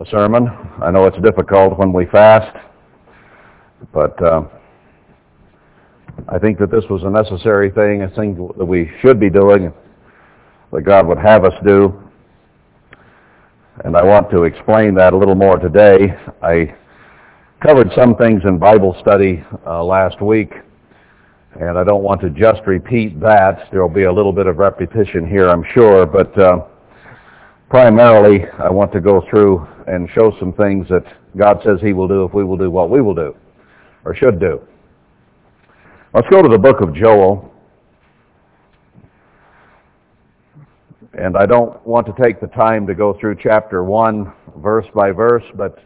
a sermon. I know it's difficult when we fast, but uh, I think that this was a necessary thing, a thing that we should be doing, that God would have us do. And I want to explain that a little more today. I covered some things in Bible study uh, last week, and I don't want to just repeat that. There will be a little bit of repetition here, I'm sure, but uh, primarily I want to go through and show some things that God says he will do if we will do what we will do, or should do. Let's go to the book of Joel. And I don't want to take the time to go through chapter 1 verse by verse, but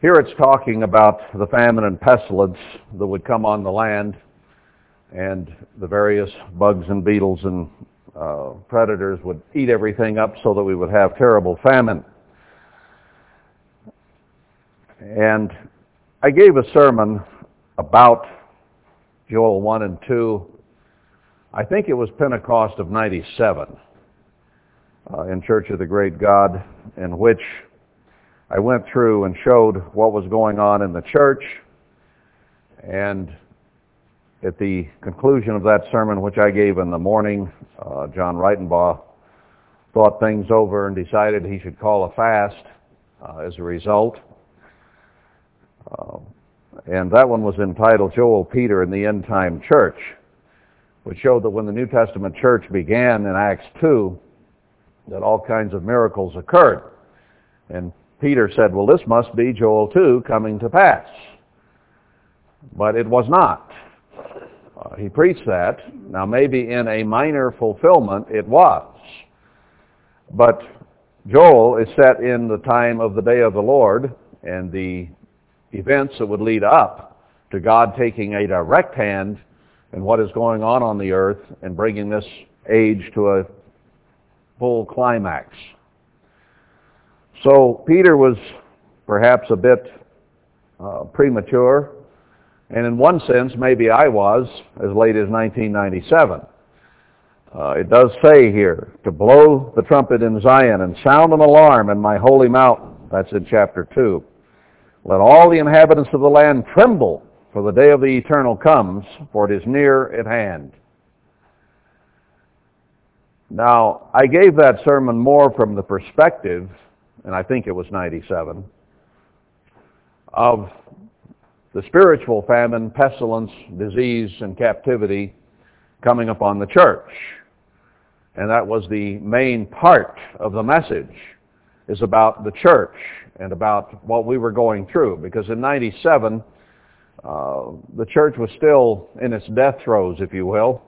here it's talking about the famine and pestilence that would come on the land and the various bugs and beetles and uh, predators would eat everything up so that we would have terrible famine. And I gave a sermon about Joel 1 and 2. I think it was Pentecost of 97 uh, in Church of the Great God, in which I went through and showed what was going on in the church. And at the conclusion of that sermon, which I gave in the morning, uh, John Ritenbaugh thought things over and decided he should call a fast uh, as a result. Uh, and that one was entitled Joel Peter in the End Time Church, which showed that when the New Testament church began in Acts 2, that all kinds of miracles occurred. And Peter said, well, this must be Joel 2 coming to pass. But it was not. Uh, he preached that. Now maybe in a minor fulfillment it was. But Joel is set in the time of the day of the Lord and the events that would lead up to God taking a direct hand in what is going on on the earth and bringing this age to a full climax. So Peter was perhaps a bit uh, premature and in one sense, maybe I was as late as 1997. Uh, it does say here, to blow the trumpet in Zion and sound an alarm in my holy mountain. That's in chapter 2. Let all the inhabitants of the land tremble, for the day of the eternal comes, for it is near at hand. Now, I gave that sermon more from the perspective, and I think it was 97, of the spiritual famine, pestilence, disease, and captivity coming upon the church. And that was the main part of the message, is about the church and about what we were going through. Because in 97, uh, the church was still in its death throes, if you will.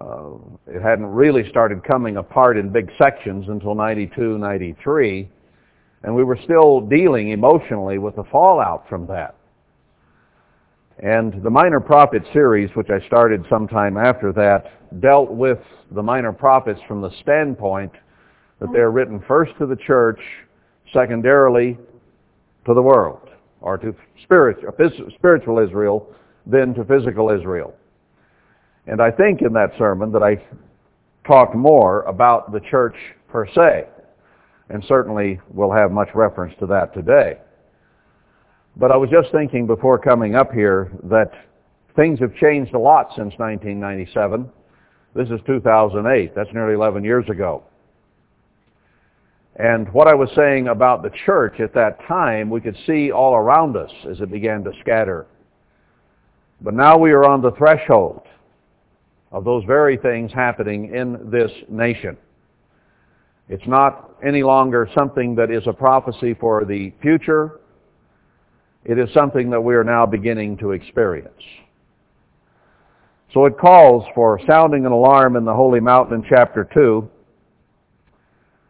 Uh, it hadn't really started coming apart in big sections until 92, 93. And we were still dealing emotionally with the fallout from that. And the Minor Prophet series, which I started sometime after that, dealt with the minor prophets from the standpoint that they're written first to the church, secondarily to the world, or to spiritual, uh, spiritual Israel, then to physical Israel. And I think in that sermon that I talked more about the church per se, and certainly will have much reference to that today. But I was just thinking before coming up here that things have changed a lot since 1997. This is 2008. That's nearly 11 years ago. And what I was saying about the church at that time, we could see all around us as it began to scatter. But now we are on the threshold of those very things happening in this nation. It's not any longer something that is a prophecy for the future, it is something that we are now beginning to experience. So it calls for sounding an alarm in the Holy Mountain in chapter 2.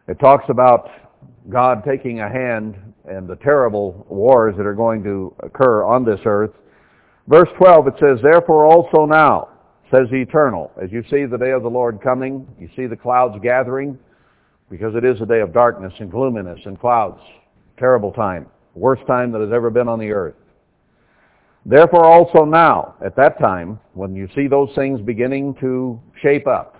It talks about God taking a hand and the terrible wars that are going to occur on this earth. Verse 12, it says, Therefore also now, says the Eternal, as you see the day of the Lord coming, you see the clouds gathering, because it is a day of darkness and gloominess and clouds. Terrible time worst time that has ever been on the earth. Therefore also now, at that time, when you see those things beginning to shape up,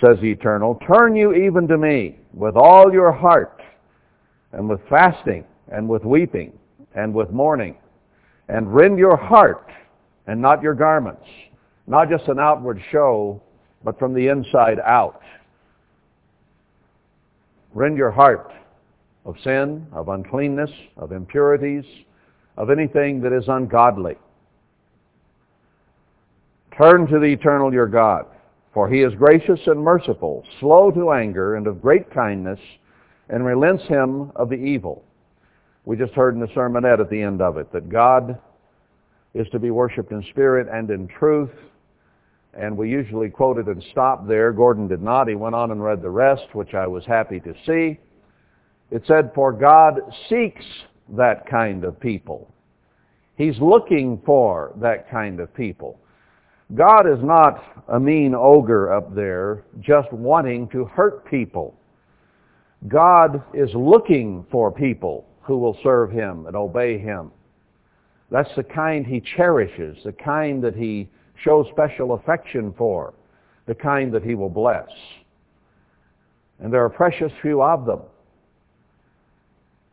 says the Eternal, turn you even to me with all your heart and with fasting and with weeping and with mourning. And rend your heart and not your garments. Not just an outward show, but from the inside out. Rend your heart of sin, of uncleanness, of impurities, of anything that is ungodly. Turn to the eternal your God, for he is gracious and merciful, slow to anger, and of great kindness, and relents him of the evil. We just heard in the sermonette at the end of it that God is to be worshiped in spirit and in truth, and we usually quoted and stopped there. Gordon did not. He went on and read the rest, which I was happy to see. It said, For God seeks that kind of people. He's looking for that kind of people. God is not a mean ogre up there just wanting to hurt people. God is looking for people who will serve him and obey him. That's the kind he cherishes, the kind that he shows special affection for, the kind that he will bless. And there are precious few of them.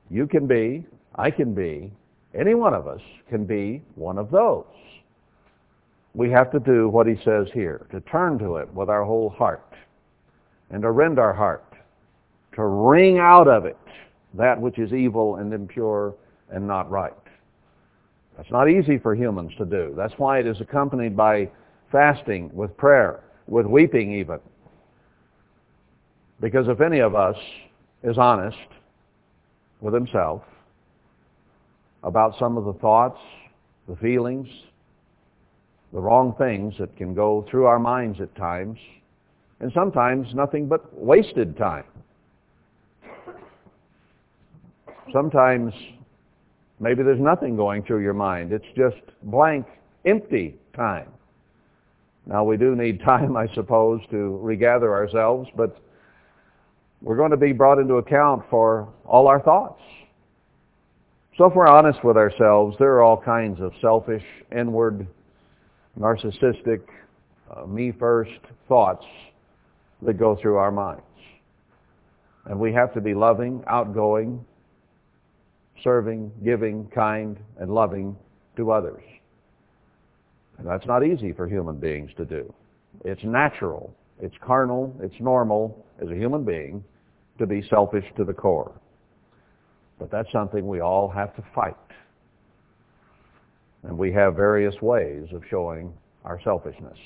You can be, I can be, any one of us can be one of those. We have to do what he says here, to turn to it with our whole heart and to rend our heart, to wring out of it that which is evil and impure and not right. That's not easy for humans to do. That's why it is accompanied by fasting, with prayer, with weeping even. Because if any of us is honest with himself about some of the thoughts, the feelings, the wrong things that can go through our minds at times, and sometimes nothing but wasted time. Sometimes maybe there's nothing going through your mind. It's just blank, empty time. Now we do need time, I suppose, to regather ourselves, but we're going to be brought into account for all our thoughts. So if we're honest with ourselves, there are all kinds of selfish, inward, narcissistic, uh, me-first thoughts that go through our minds. And we have to be loving, outgoing, serving, giving, kind, and loving to others. And that's not easy for human beings to do. It's natural, it's carnal, it's normal as a human being to be selfish to the core. But that's something we all have to fight. And we have various ways of showing our selfishness.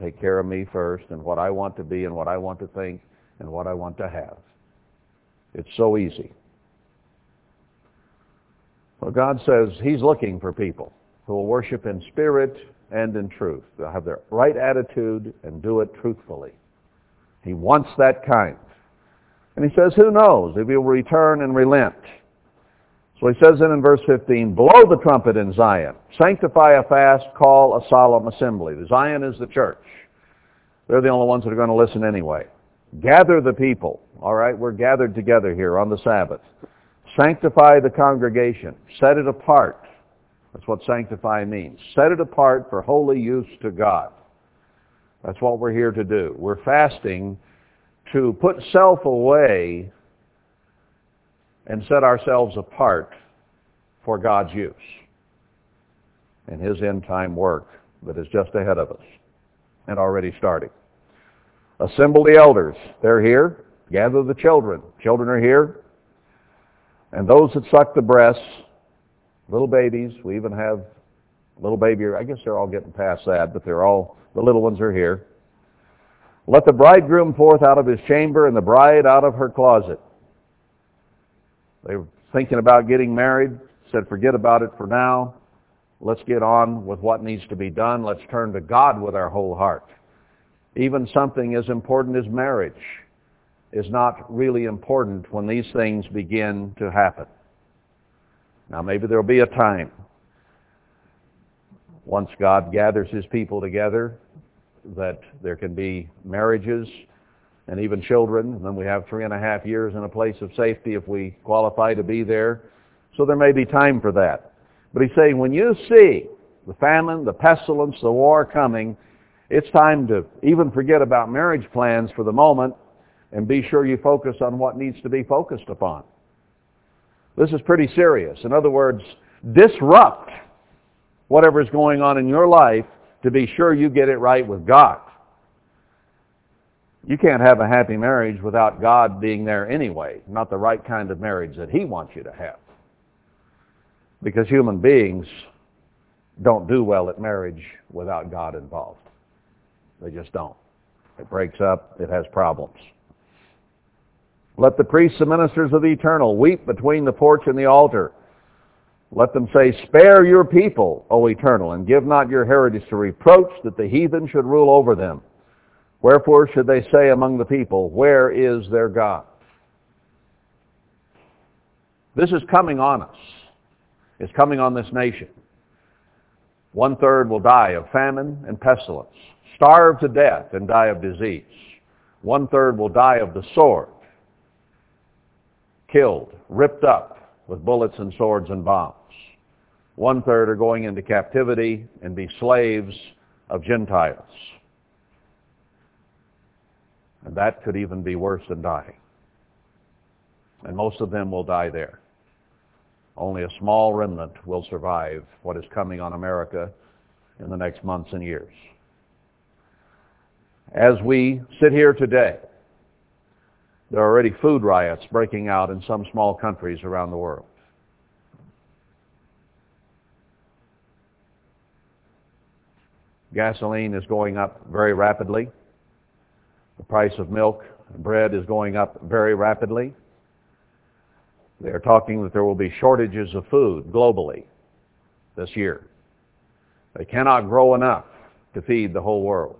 Take care of me first and what I want to be and what I want to think and what I want to have. It's so easy. Well, God says he's looking for people who will worship in spirit and in truth. They'll have the right attitude and do it truthfully. He wants that kind. And he says, who knows if he will return and relent. So he says then in verse 15, blow the trumpet in Zion. Sanctify a fast, call a solemn assembly. The Zion is the church. They're the only ones that are going to listen anyway. Gather the people. All right, we're gathered together here on the Sabbath. Sanctify the congregation. Set it apart. That's what sanctify means. Set it apart for holy use to God. That's what we're here to do. We're fasting to put self away and set ourselves apart for God's use in his end time work that is just ahead of us and already starting. Assemble the elders. They're here. Gather the children. Children are here. And those that suck the breasts, little babies, we even have little baby, I guess they're all getting past that, but they're all, the little ones are here. Let the bridegroom forth out of his chamber and the bride out of her closet. They were thinking about getting married, said forget about it for now. Let's get on with what needs to be done. Let's turn to God with our whole heart. Even something as important as marriage is not really important when these things begin to happen. Now maybe there'll be a time once God gathers his people together that there can be marriages and even children. And then we have three and a half years in a place of safety if we qualify to be there. So there may be time for that. But he's saying when you see the famine, the pestilence, the war coming, it's time to even forget about marriage plans for the moment and be sure you focus on what needs to be focused upon. This is pretty serious. In other words, disrupt whatever's going on in your life to be sure you get it right with God. You can't have a happy marriage without God being there anyway, not the right kind of marriage that he wants you to have. Because human beings don't do well at marriage without God involved. They just don't. It breaks up. It has problems. Let the priests and ministers of the eternal weep between the porch and the altar. Let them say, Spare your people, O eternal, and give not your heritage to reproach that the heathen should rule over them. Wherefore should they say among the people, Where is their God? This is coming on us. It's coming on this nation. One third will die of famine and pestilence, starve to death and die of disease. One third will die of the sword, killed, ripped up with bullets and swords and bombs. One third are going into captivity and be slaves of Gentiles. And that could even be worse than dying. And most of them will die there. Only a small remnant will survive what is coming on America in the next months and years. As we sit here today, there are already food riots breaking out in some small countries around the world. Gasoline is going up very rapidly. The price of milk and bread is going up very rapidly. They are talking that there will be shortages of food globally this year. They cannot grow enough to feed the whole world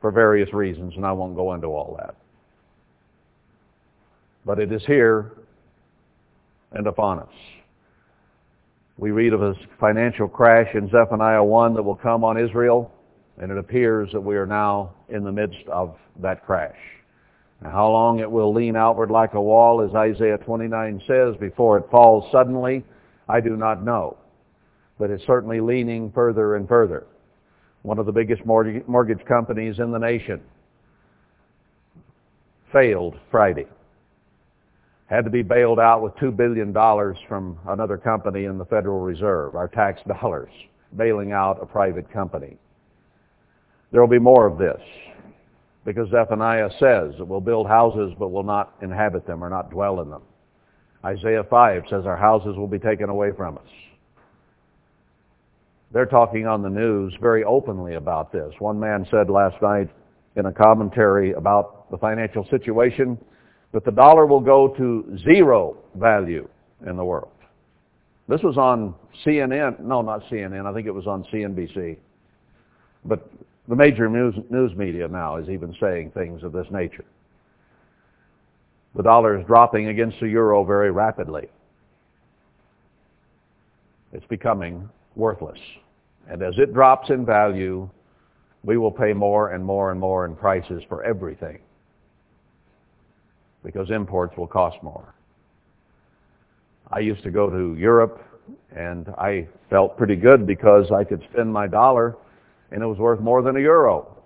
for various reasons, and I won't go into all that. But it is here and upon us. We read of a financial crash in Zephaniah 1 that will come on Israel, and it appears that we are now in the midst of that crash. Now, how long it will lean outward like a wall, as Isaiah 29 says, before it falls suddenly, I do not know. But it's certainly leaning further and further. One of the biggest mortgage companies in the nation failed Friday. Had to be bailed out with $2 billion from another company in the Federal Reserve, our tax dollars, bailing out a private company. There will be more of this because Zephaniah says that we'll build houses but will not inhabit them or not dwell in them. Isaiah 5 says our houses will be taken away from us. They're talking on the news very openly about this. One man said last night in a commentary about the financial situation that the dollar will go to zero value in the world. This was on CNN, no, not CNN, I think it was on CNBC. But the major news, news media now is even saying things of this nature. The dollar is dropping against the euro very rapidly. It's becoming worthless. And as it drops in value, we will pay more and more and more in prices for everything because imports will cost more. I used to go to Europe and I felt pretty good because I could spend my dollar and it was worth more than a euro.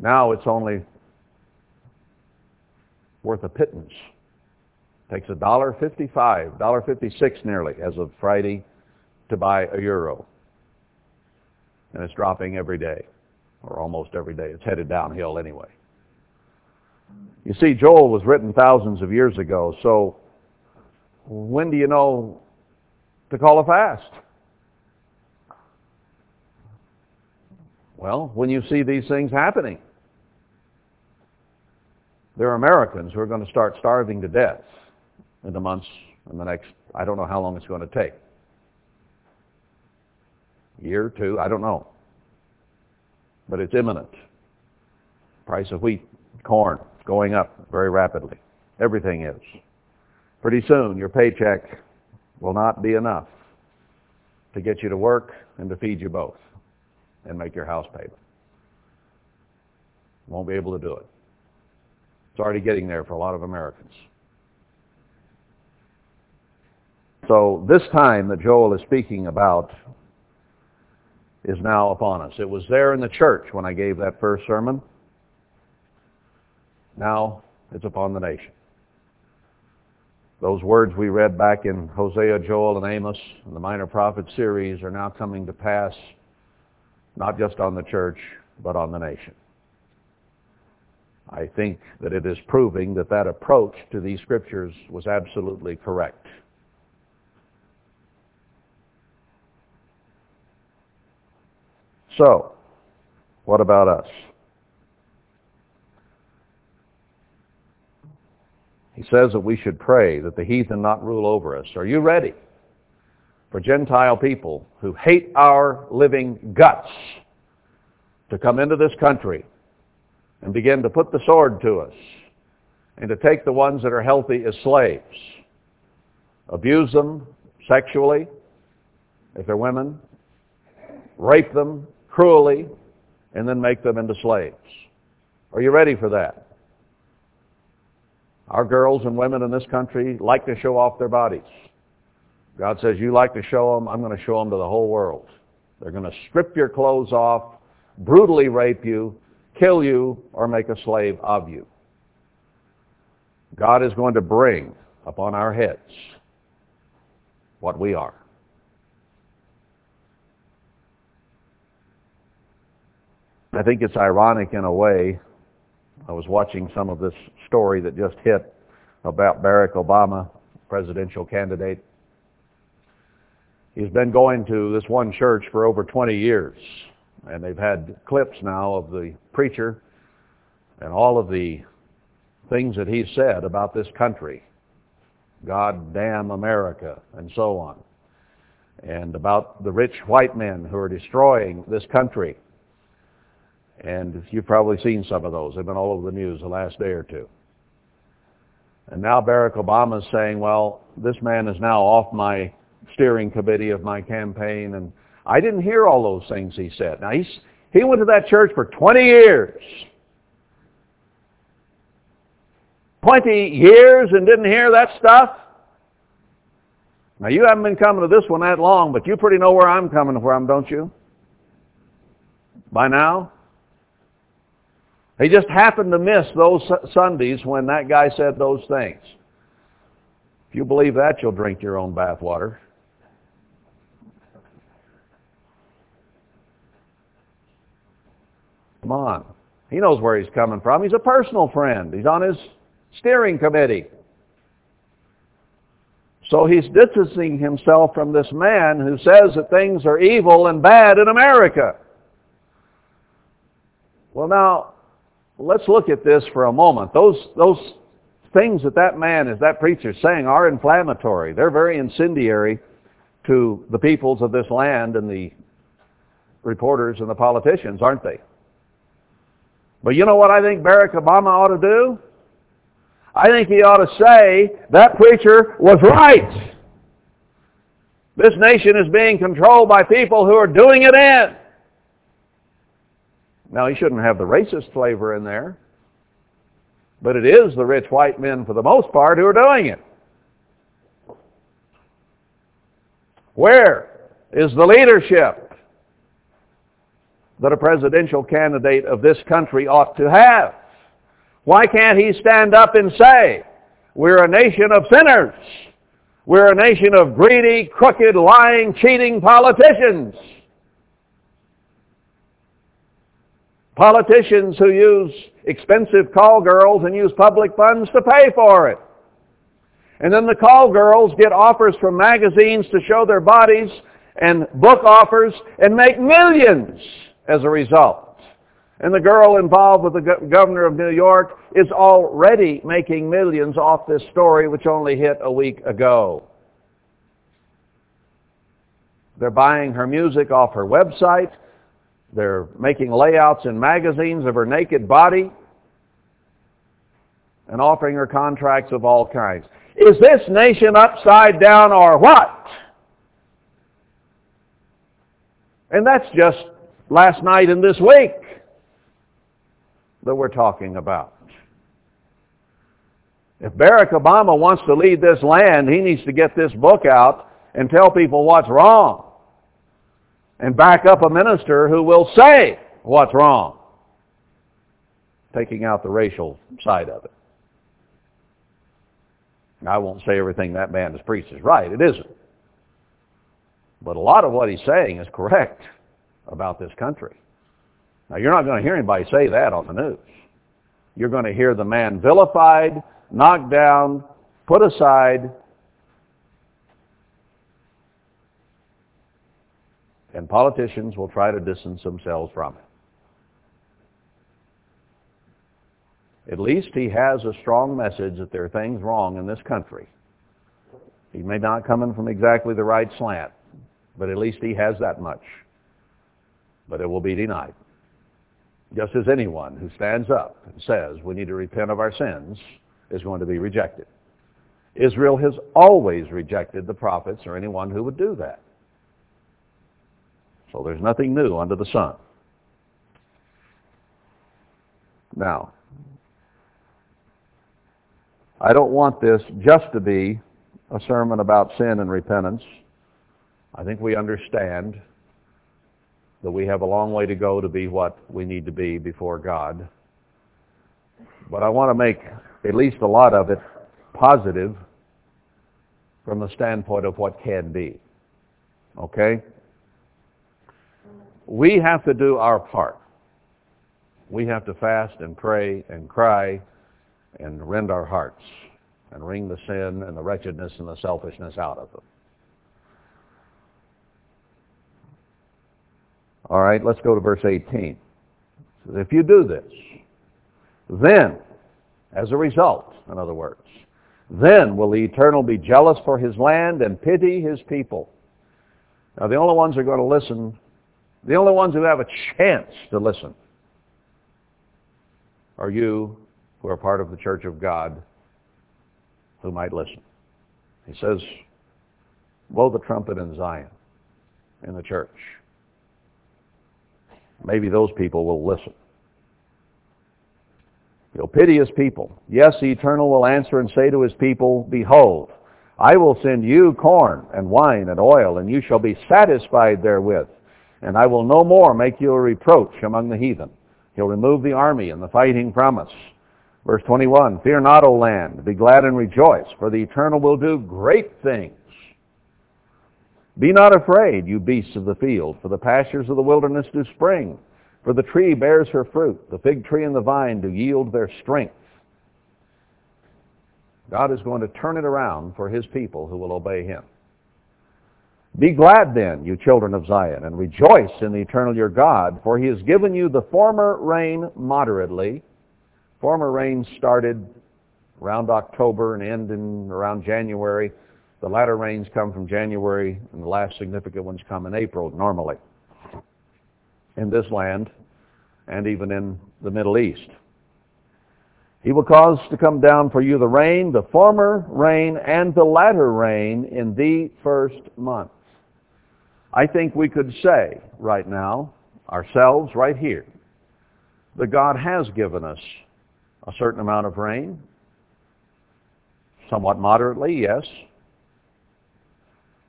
Now it's only worth a pittance. Takes a dollar fifty-five, dollar fifty-six nearly as of Friday to buy a euro. And it's dropping every day, or almost every day. It's headed downhill anyway. You see, Joel was written thousands of years ago, so when do you know to call a fast? Well, when you see these things happening, there are Americans who are going to start starving to death in the months in the next, I don't know how long it's going to take. Year, two, I don't know. But it's imminent. Price of wheat, corn, going up very rapidly. Everything is. Pretty soon, your paycheck will not be enough to get you to work and to feed you both and make your house payment. Won't be able to do it. It's already getting there for a lot of Americans. So this time that Joel is speaking about is now upon us. It was there in the church when I gave that first sermon. Now it's upon the nation. Those words we read back in Hosea, Joel, and Amos in the Minor Prophet series are now coming to pass, not just on the church, but on the nation. I think that it is proving that that approach to these scriptures was absolutely correct. So, what about us? He says that we should pray that the heathen not rule over us. Are you ready for Gentile people who hate our living guts to come into this country and begin to put the sword to us and to take the ones that are healthy as slaves, abuse them sexually, if they're women, rape them cruelly, and then make them into slaves. Are you ready for that? Our girls and women in this country like to show off their bodies. God says, you like to show them, I'm going to show them to the whole world. They're going to strip your clothes off, brutally rape you, kill you, or make a slave of you. God is going to bring upon our heads what we are. I think it's ironic in a way. I was watching some of this story that just hit about Barack Obama, presidential candidate. He's been going to this one church for over 20 years, and they've had clips now of the preacher and all of the things that he said about this country. God damn America, and so on. And about the rich white men who are destroying this country and you've probably seen some of those. They've been all over the news the last day or two. And now Barack Obama is saying, well, this man is now off my steering committee of my campaign. And I didn't hear all those things he said. Now, he's, he went to that church for 20 years. 20 years and didn't hear that stuff? Now, you haven't been coming to this one that long, but you pretty know where I'm coming from, don't you? By now? He just happened to miss those Sundays when that guy said those things. If you believe that, you'll drink your own bathwater. Come on. He knows where he's coming from. He's a personal friend. He's on his steering committee. So he's distancing himself from this man who says that things are evil and bad in America. Well, now, let's look at this for a moment. Those, those things that that man is, that preacher is saying are inflammatory. They're very incendiary to the peoples of this land and the reporters and the politicians, aren't they? But you know what I think Barack Obama ought to do? I think he ought to say, that preacher was right. This nation is being controlled by people who are doing it in. Now, he shouldn't have the racist flavor in there, but it is the rich white men, for the most part, who are doing it. Where is the leadership that a presidential candidate of this country ought to have? Why can't he stand up and say, we're a nation of sinners. We're a nation of greedy, crooked, lying, cheating politicians. Politicians who use expensive call girls and use public funds to pay for it. And then the call girls get offers from magazines to show their bodies and book offers and make millions as a result. And the girl involved with the governor of New York is already making millions off this story which only hit a week ago. They're buying her music off her website. They're making layouts in magazines of her naked body and offering her contracts of all kinds. Is this nation upside down or what? And that's just last night and this week that we're talking about. If Barack Obama wants to lead this land, he needs to get this book out and tell people what's wrong and back up a minister who will say what's wrong, taking out the racial side of it. I won't say everything that man has preached is right. It isn't. But a lot of what he's saying is correct about this country. Now, you're not going to hear anybody say that on the news. You're going to hear the man vilified, knocked down, put aside, and politicians will try to distance themselves from it. At least he has a strong message that there are things wrong in this country. He may not come in from exactly the right slant, but at least he has that much. But it will be denied. Just as anyone who stands up and says we need to repent of our sins is going to be rejected. Israel has always rejected the prophets or anyone who would do that. So there's nothing new under the sun. Now, I don't want this just to be a sermon about sin and repentance. I think we understand that we have a long way to go to be what we need to be before God. But I want to make at least a lot of it positive from the standpoint of what can be. Okay? We have to do our part. We have to fast and pray and cry and rend our hearts and wring the sin and the wretchedness and the selfishness out of them. All right, let's go to verse 18. So if you do this, then, as a result, in other words, then will the Eternal be jealous for his land and pity his people. Now the only ones who are going to listen, the only ones who have a chance to listen are you who are part of the church of God who might listen. He says, blow the trumpet in Zion, in the church. Maybe those people will listen. He'll pity his people. Yes, the Eternal will answer and say to his people, Behold, I will send you corn and wine and oil, and you shall be satisfied therewith. And I will no more make you a reproach among the heathen. He'll remove the army and the fighting from us. Verse 21, Fear not, O land, be glad and rejoice, for the Eternal will do great things. Be not afraid, you beasts of the field, for the pastures of the wilderness do spring. For the tree bears her fruit, the fig tree and the vine do yield their strength. God is going to turn it around for his people who will obey him. Be glad then, you children of Zion, and rejoice in the eternal your God, for he has given you the former rain moderately. Former rain started around October and ended around January. The latter rains come from January, and the last significant ones come in April normally in this land and even in the Middle East. He will cause to come down for you the rain, the former rain, and the latter rain in the first month. I think we could say right now, ourselves right here, that God has given us a certain amount of rain, somewhat moderately, yes,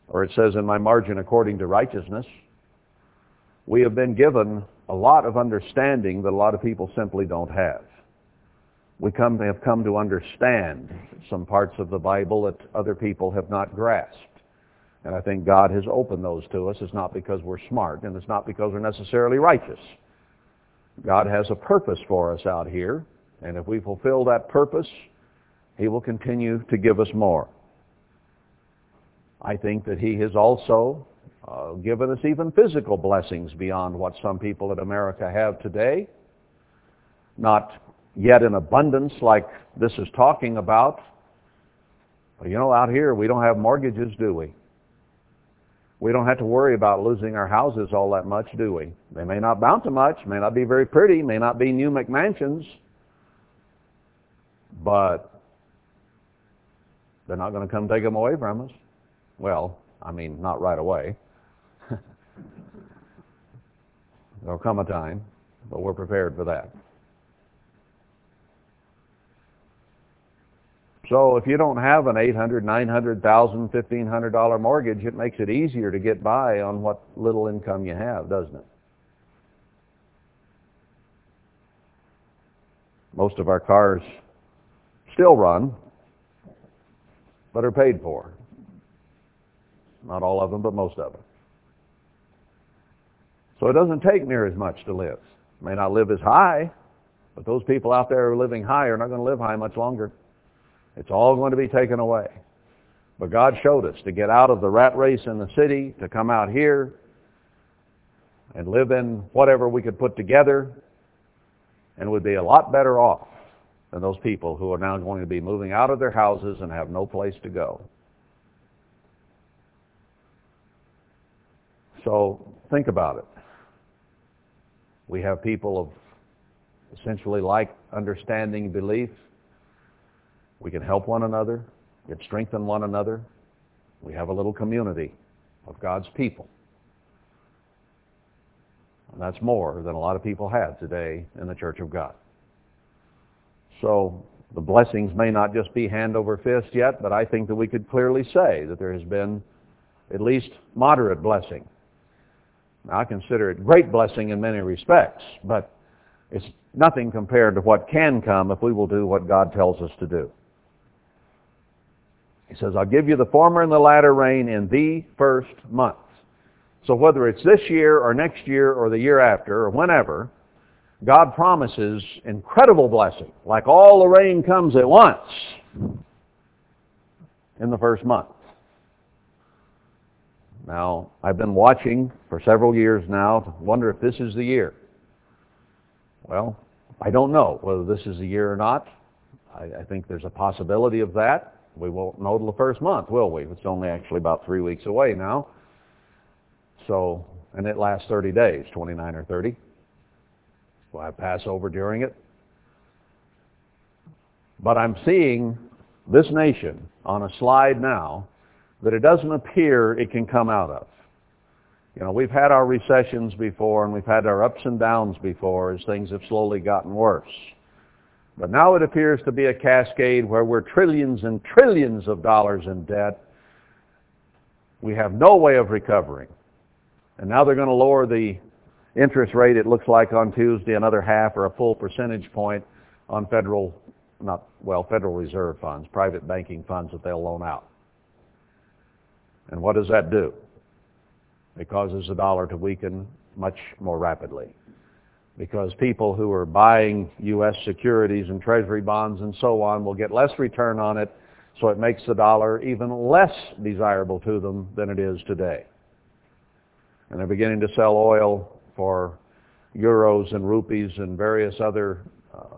or it says in my margin according to righteousness, we have been given a lot of understanding that a lot of people simply don't have. We come, have come to understand some parts of the Bible that other people have not grasped. And I think God has opened those to us. It's not because we're smart, and it's not because we're necessarily righteous. God has a purpose for us out here, and if we fulfill that purpose, He will continue to give us more. I think that he has also uh, given us even physical blessings beyond what some people in America have today. Not yet in abundance like this is talking about. But you know, out here we don't have mortgages, do we? We don't have to worry about losing our houses all that much, do we? They may not amount to much, may not be very pretty, may not be new McMansions, but they're not going to come take them away from us. Well, I mean, not right away. There'll come a time, but we're prepared for that. So if you don't have an $800, $900, $1,500 mortgage, it makes it easier to get by on what little income you have, doesn't it? Most of our cars still run but are paid for. Not all of them, but most of them. So it doesn't take near as much to live. May not live as high, but those people out there who are living high are not going to live high much longer. It's all going to be taken away. But God showed us to get out of the rat race in the city, to come out here and live in whatever we could put together, and would be a lot better off than those people who are now going to be moving out of their houses and have no place to go. So think about it. We have people of essentially like understanding belief. We can help one another, can strengthen one another. We have a little community of God's people. And that's more than a lot of people have today in the Church of God. So the blessings may not just be hand over fist yet, but I think that we could clearly say that there has been at least moderate blessing. I consider it great blessing in many respects, but it's nothing compared to what can come if we will do what God tells us to do. He says, I'll give you the former and the latter rain in the first month. So whether it's this year or next year or the year after or whenever, God promises incredible blessing, like all the rain comes at once in the first month. Now, I've been watching for several years now to wonder if this is the year. Well, I don't know whether this is the year or not. I, I think there's a possibility of that. We won't know till the first month, will we? It's only actually about three weeks away now. So, and it lasts 30 days, 29 or 30. We'll have Passover during it. But I'm seeing this nation on a slide now that it doesn't appear it can come out of. You know, we've had our recessions before and we've had our ups and downs before as things have slowly gotten worse. But now it appears to be a cascade where we're trillions and trillions of dollars in debt. We have no way of recovering. And now they're going to lower the interest rate, it looks like on Tuesday, another half or a full percentage point on federal, not, well, Federal Reserve funds, private banking funds that they'll loan out. And what does that do? It causes the dollar to weaken much more rapidly because people who are buying U.S. securities and treasury bonds and so on will get less return on it, so it makes the dollar even less desirable to them than it is today. And they're beginning to sell oil for euros and rupees and various other uh,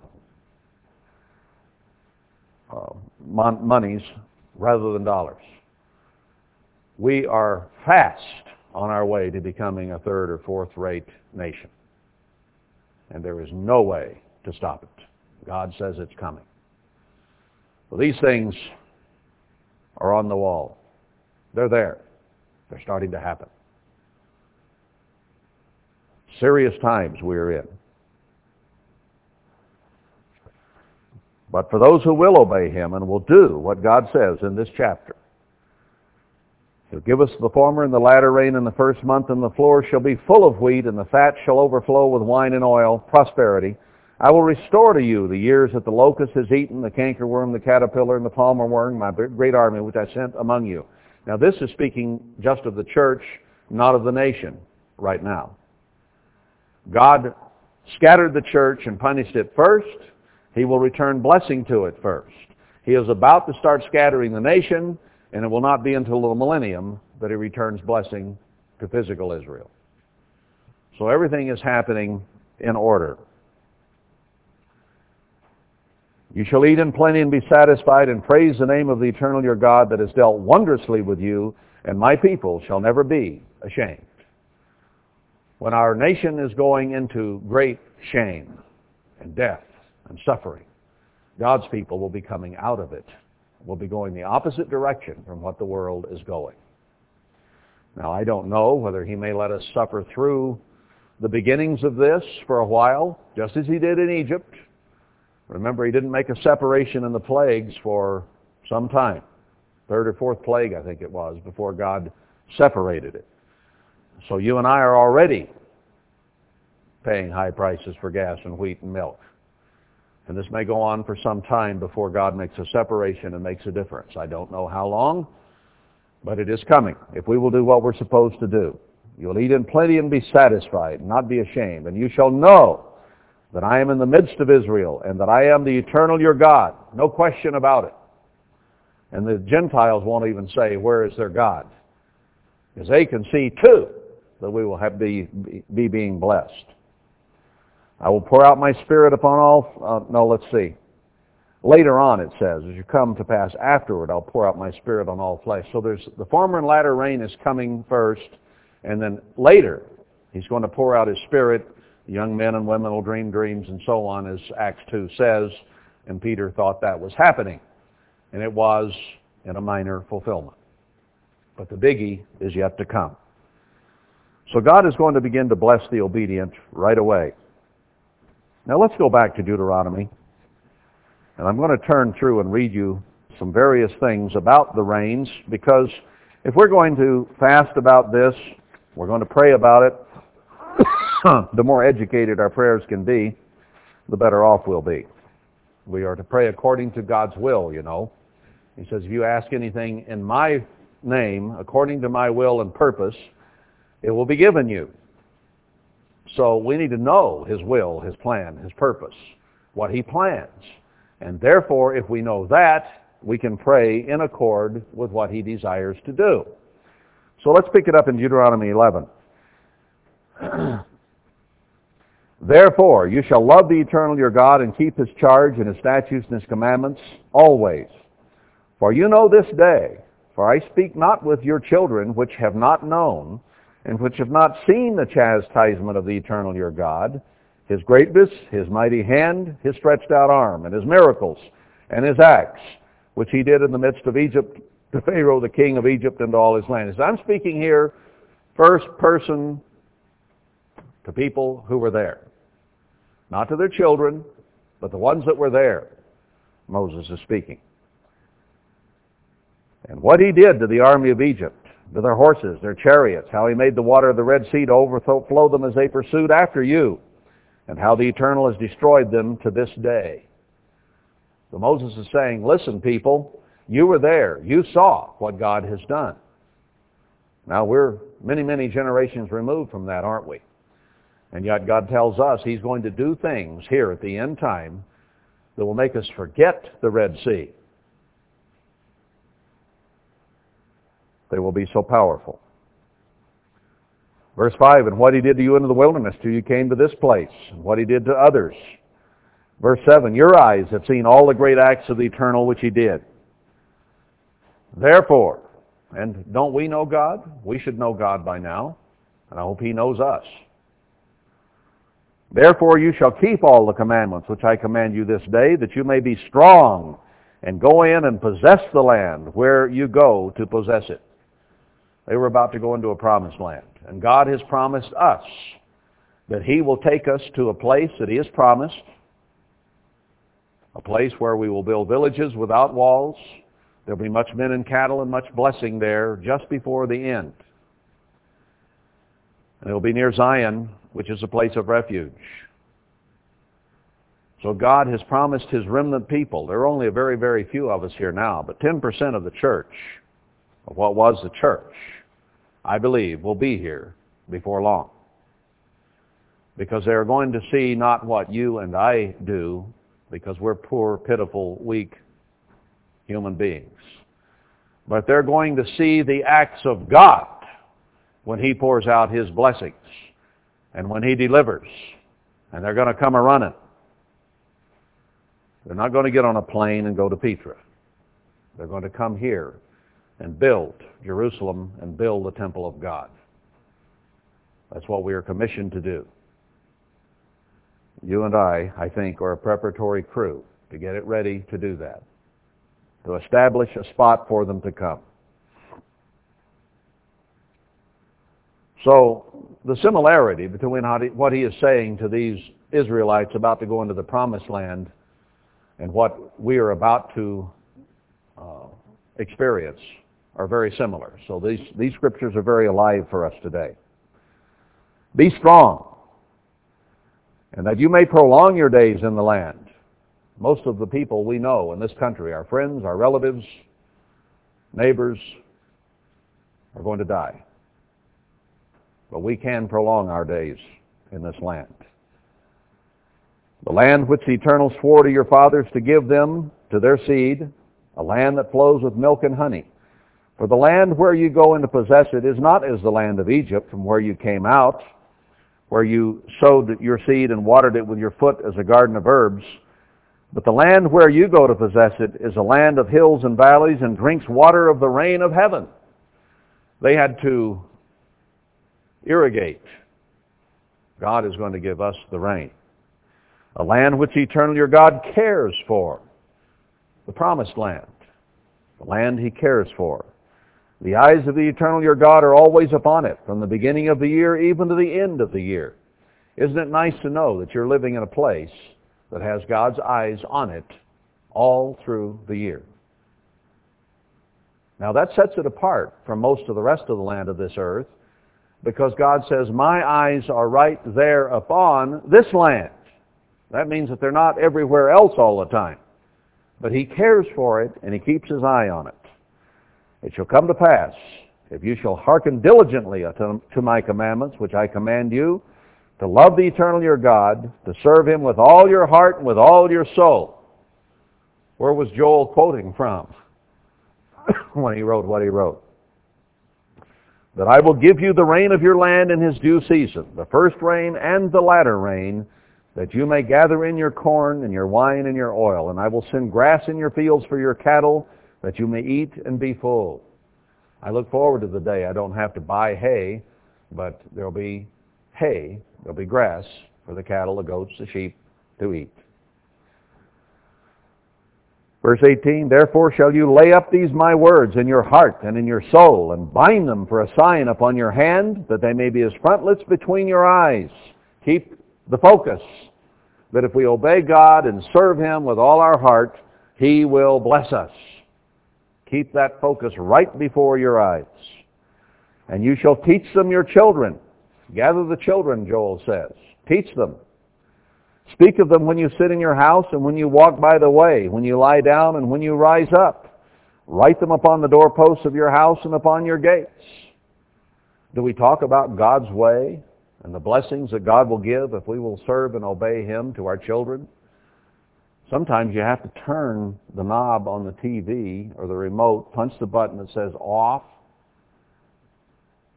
uh, mon- monies rather than dollars. We are fast on our way to becoming a third or fourth rate nation. And there is no way to stop it. God says it's coming. Well, these things are on the wall. They're there. They're starting to happen. Serious times we're in. But for those who will obey him and will do what God says in this chapter, He'll give us the former and the latter rain in the first month, and the floor shall be full of wheat, and the fat shall overflow with wine and oil, prosperity. I will restore to you the years that the locust has eaten, the cankerworm, the caterpillar, and the palmer worm, my great army which I sent among you. Now this is speaking just of the church, not of the nation right now. God scattered the church and punished it first. He will return blessing to it first. He is about to start scattering the nation, and it will not be until the millennium that he returns blessing to physical Israel. So everything is happening in order. You shall eat in plenty and be satisfied and praise the name of the eternal your God that has dealt wondrously with you, and my people shall never be ashamed. When our nation is going into great shame and death and suffering, God's people will be coming out of it will be going the opposite direction from what the world is going. Now, I don't know whether he may let us suffer through the beginnings of this for a while, just as he did in Egypt. Remember, he didn't make a separation in the plagues for some time. Third or fourth plague, I think it was, before God separated it. So you and I are already paying high prices for gas and wheat and milk. And this may go on for some time before God makes a separation and makes a difference. I don't know how long, but it is coming if we will do what we're supposed to do. You'll eat in plenty and be satisfied, and not be ashamed. And you shall know that I am in the midst of Israel, and that I am the eternal your God. No question about it. And the Gentiles won't even say, where is their God? Because they can see too that we will have be, be being blessed. I will pour out my spirit upon all, uh, no, let's see. Later on it says, as you come to pass afterward, I'll pour out my spirit on all flesh. So there's, the former and latter rain is coming first, and then later, he's going to pour out his spirit. Young men and women will dream dreams and so on, as Acts 2 says, and Peter thought that was happening. And it was in a minor fulfillment. But the biggie is yet to come. So God is going to begin to bless the obedient right away. Now let's go back to Deuteronomy. And I'm going to turn through and read you some various things about the rains because if we're going to fast about this, we're going to pray about it, the more educated our prayers can be, the better off we'll be. We are to pray according to God's will, you know. He says, if you ask anything in my name, according to my will and purpose, it will be given you. So we need to know his will, his plan, his purpose, what he plans. And therefore, if we know that, we can pray in accord with what he desires to do. So let's pick it up in Deuteronomy 11. Therefore, you shall love the eternal your God and keep his charge and his statutes and his commandments always. For you know this day, for I speak not with your children which have not known, and which have not seen the chastisement of the eternal your God, his greatness, his mighty hand, his stretched out arm, and his miracles, and his acts, which he did in the midst of Egypt to Pharaoh, the king of Egypt, and to all his land. As I'm speaking here, first person to people who were there. Not to their children, but the ones that were there. Moses is speaking. And what he did to the army of Egypt, their horses, their chariots, how he made the water of the Red Sea to overflow them as they pursued after you, and how the Eternal has destroyed them to this day. So Moses is saying, listen people, you were there. You saw what God has done. Now we're many, many generations removed from that, aren't we? And yet God tells us he's going to do things here at the end time that will make us forget the Red Sea. They will be so powerful. Verse 5, and what he did to you in the wilderness till you came to this place, and what he did to others. Verse 7, your eyes have seen all the great acts of the eternal which he did. Therefore, and don't we know God? We should know God by now, and I hope he knows us. Therefore you shall keep all the commandments which I command you this day, that you may be strong, and go in and possess the land where you go to possess it. They were about to go into a promised land. And God has promised us that he will take us to a place that he has promised, a place where we will build villages without walls. There'll be much men and cattle and much blessing there just before the end. And it'll be near Zion, which is a place of refuge. So God has promised his remnant people. There are only a very, very few of us here now, but 10% of the church, of what was the church, I believe, will be here before long. Because they're going to see not what you and I do, because we're poor, pitiful, weak human beings. But they're going to see the acts of God when he pours out his blessings and when he delivers. And they're going to come a-running. They're not going to get on a plane and go to Petra. They're going to come here and build Jerusalem and build the temple of God. That's what we are commissioned to do. You and I, I think, are a preparatory crew to get it ready to do that, to establish a spot for them to come. So the similarity between what he is saying to these Israelites about to go into the promised land and what we are about to uh, experience are very similar. So these, these scriptures are very alive for us today. Be strong, and that you may prolong your days in the land. Most of the people we know in this country, our friends, our relatives, neighbors, are going to die. But we can prolong our days in this land. The land which the Eternal swore to your fathers to give them to their seed, a land that flows with milk and honey. For the land where you go in to possess it is not as the land of Egypt from where you came out, where you sowed your seed and watered it with your foot as a garden of herbs. But the land where you go to possess it is a land of hills and valleys and drinks water of the rain of heaven. They had to irrigate. God is going to give us the rain. A land which eternal your God cares for. The promised land. The land he cares for. The eyes of the eternal your God are always upon it, from the beginning of the year even to the end of the year. Isn't it nice to know that you're living in a place that has God's eyes on it all through the year? Now that sets it apart from most of the rest of the land of this earth because God says, my eyes are right there upon this land. That means that they're not everywhere else all the time. But he cares for it and he keeps his eye on it. It shall come to pass, if you shall hearken diligently to my commandments, which I command you, to love the eternal your God, to serve him with all your heart and with all your soul. Where was Joel quoting from when he wrote what he wrote? That I will give you the rain of your land in his due season, the first rain and the latter rain, that you may gather in your corn and your wine and your oil. And I will send grass in your fields for your cattle, that you may eat and be full. I look forward to the day I don't have to buy hay, but there'll be hay, there'll be grass for the cattle, the goats, the sheep to eat. Verse 18, Therefore shall you lay up these my words in your heart and in your soul, and bind them for a sign upon your hand, that they may be as frontlets between your eyes. Keep the focus that if we obey God and serve Him with all our heart, He will bless us. Keep that focus right before your eyes. And you shall teach them your children. Gather the children, Joel says. Teach them. Speak of them when you sit in your house and when you walk by the way, when you lie down and when you rise up. Write them upon the doorposts of your house and upon your gates. Do we talk about God's way and the blessings that God will give if we will serve and obey Him to our children? Sometimes you have to turn the knob on the TV or the remote, punch the button that says off,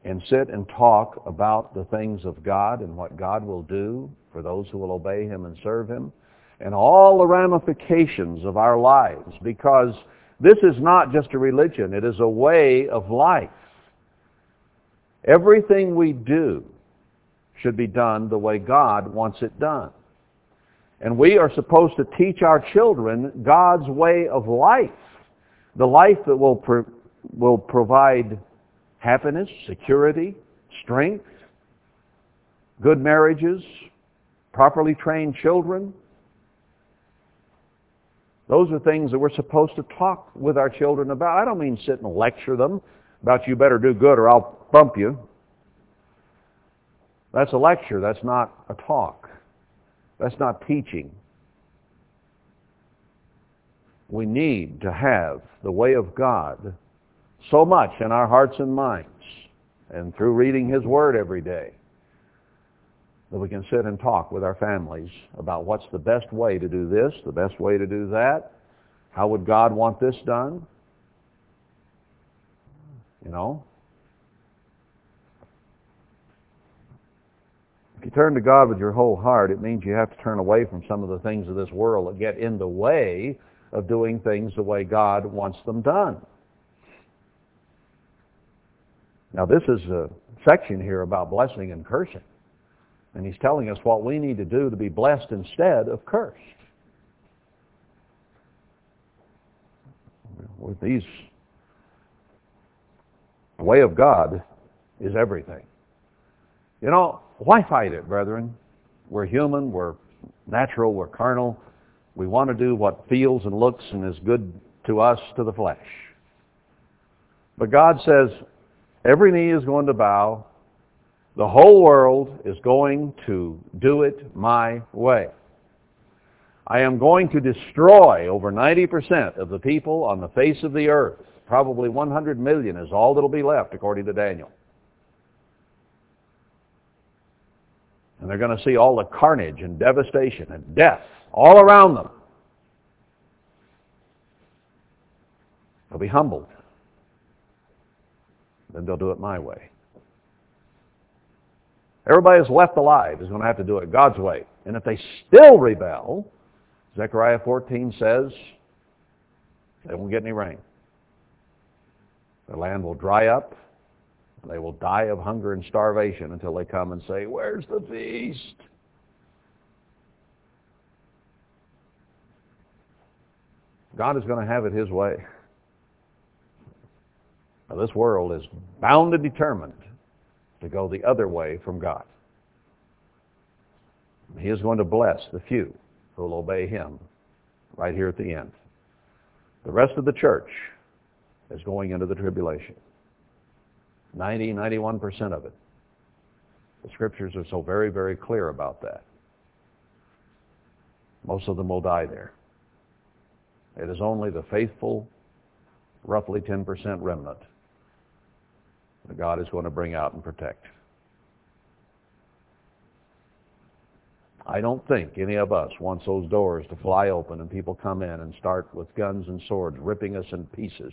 and sit and talk about the things of God and what God will do for those who will obey Him and serve Him, and all the ramifications of our lives, because this is not just a religion, it is a way of life. Everything we do should be done the way God wants it done. And we are supposed to teach our children God's way of life, the life that will, pro- will provide happiness, security, strength, good marriages, properly trained children. Those are things that we're supposed to talk with our children about. I don't mean sit and lecture them about you better do good or I'll bump you. That's a lecture. That's not a talk. That's not teaching. We need to have the way of God so much in our hearts and minds and through reading His Word every day that we can sit and talk with our families about what's the best way to do this, the best way to do that. How would God want this done? You know? If you turn to God with your whole heart, it means you have to turn away from some of the things of this world that get in the way of doing things the way God wants them done. Now this is a section here about blessing and cursing. And he's telling us what we need to do to be blessed instead of cursed. With these, the way of God is everything. You know, why fight it, brethren? We're human, we're natural, we're carnal. We want to do what feels and looks and is good to us, to the flesh. But God says, every knee is going to bow. The whole world is going to do it my way. I am going to destroy over 90% of the people on the face of the earth. Probably 100 million is all that'll be left, according to Daniel. And they're going to see all the carnage and devastation and death all around them. They'll be humbled. Then they'll do it my way. Everybody that's left alive is going to have to do it God's way. And if they still rebel, Zechariah 14 says, they won't get any rain. The land will dry up. They will die of hunger and starvation until they come and say, where's the feast? God is going to have it his way. Now, this world is bound and determined to go the other way from God. He is going to bless the few who will obey him right here at the end. The rest of the church is going into the tribulation. 90, 91% of it. The scriptures are so very, very clear about that. Most of them will die there. It is only the faithful, roughly 10% remnant that God is going to bring out and protect. I don't think any of us wants those doors to fly open and people come in and start with guns and swords ripping us in pieces.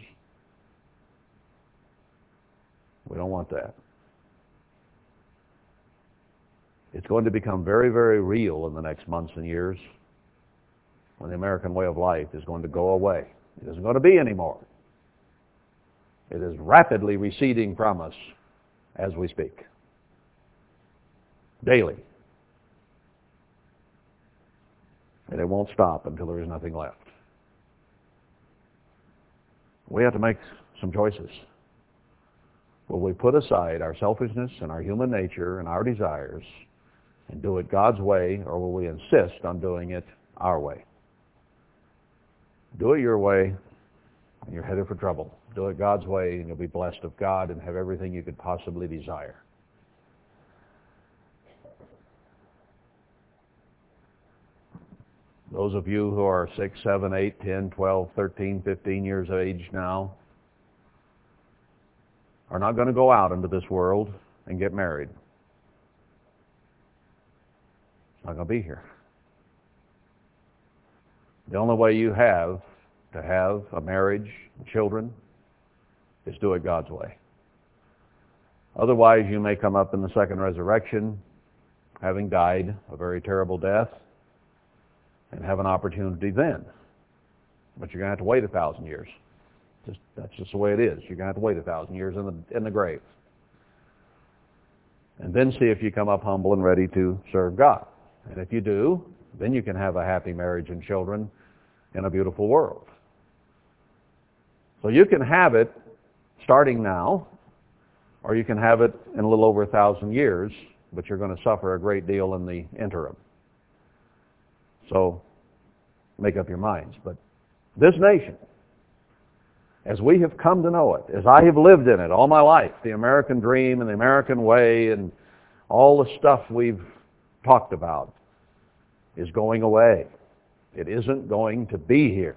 We don't want that. It's going to become very, very real in the next months and years when the American way of life is going to go away. It isn't going to be anymore. It is rapidly receding from us as we speak. Daily. And it won't stop until there is nothing left. We have to make some choices. Will we put aside our selfishness and our human nature and our desires and do it God's way, or will we insist on doing it our way? Do it your way, and you're headed for trouble. Do it God's way, and you'll be blessed of God and have everything you could possibly desire. Those of you who are 6, 7, 8, 10, 12, 13, 15 years of age now are not going to go out into this world and get married. Not going to be here. The only way you have to have a marriage and children is do it God's way. Otherwise, you may come up in the second resurrection having died a very terrible death and have an opportunity then. But you're going to have to wait a thousand years. Just, that's just the way it is. You're going to have to wait a thousand years in the, in the grave. And then see if you come up humble and ready to serve God. And if you do, then you can have a happy marriage and children in a beautiful world. So you can have it starting now, or you can have it in a little over a thousand years, but you're going to suffer a great deal in the interim. So make up your minds. But this nation, as we have come to know it, as I have lived in it all my life, the American dream and the American way and all the stuff we've talked about is going away. It isn't going to be here.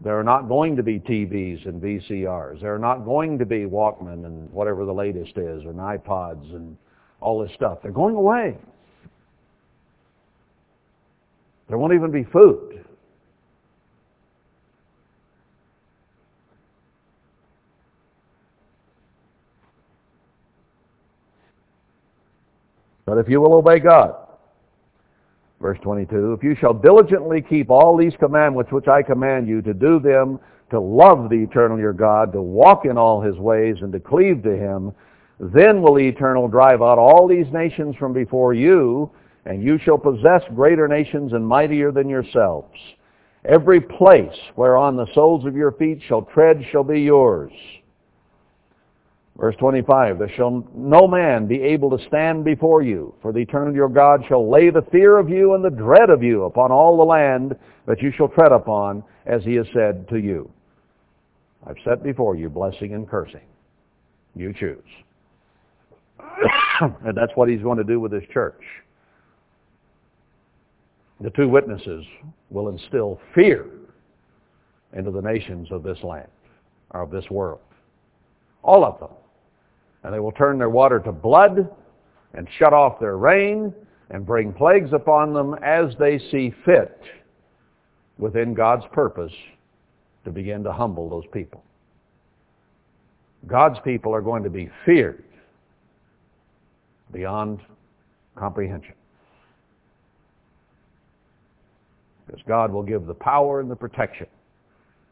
There are not going to be TVs and VCRs. There are not going to be Walkman and whatever the latest is, and iPods and all this stuff. They're going away. There won't even be food. But if you will obey God, verse 22, if you shall diligently keep all these commandments which I command you to do them, to love the eternal your God, to walk in all his ways, and to cleave to him, then will the eternal drive out all these nations from before you, and you shall possess greater nations and mightier than yourselves. Every place whereon the soles of your feet shall tread shall be yours. Verse 25, There shall no man be able to stand before you, for the eternal your God shall lay the fear of you and the dread of you upon all the land that you shall tread upon, as he has said to you. I've set before you blessing and cursing. You choose. and that's what he's going to do with his church. The two witnesses will instill fear into the nations of this land, or of this world. All of them. And they will turn their water to blood and shut off their rain and bring plagues upon them as they see fit within God's purpose to begin to humble those people. God's people are going to be feared beyond comprehension. Because God will give the power and the protection.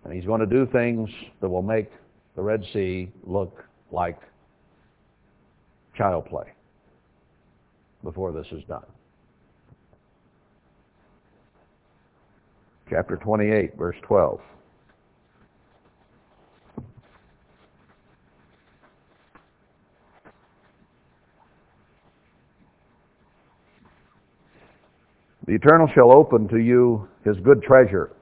And he's going to do things that will make the Red Sea look like child play before this is done. Chapter 28, verse 12. The Eternal shall open to you his good treasure,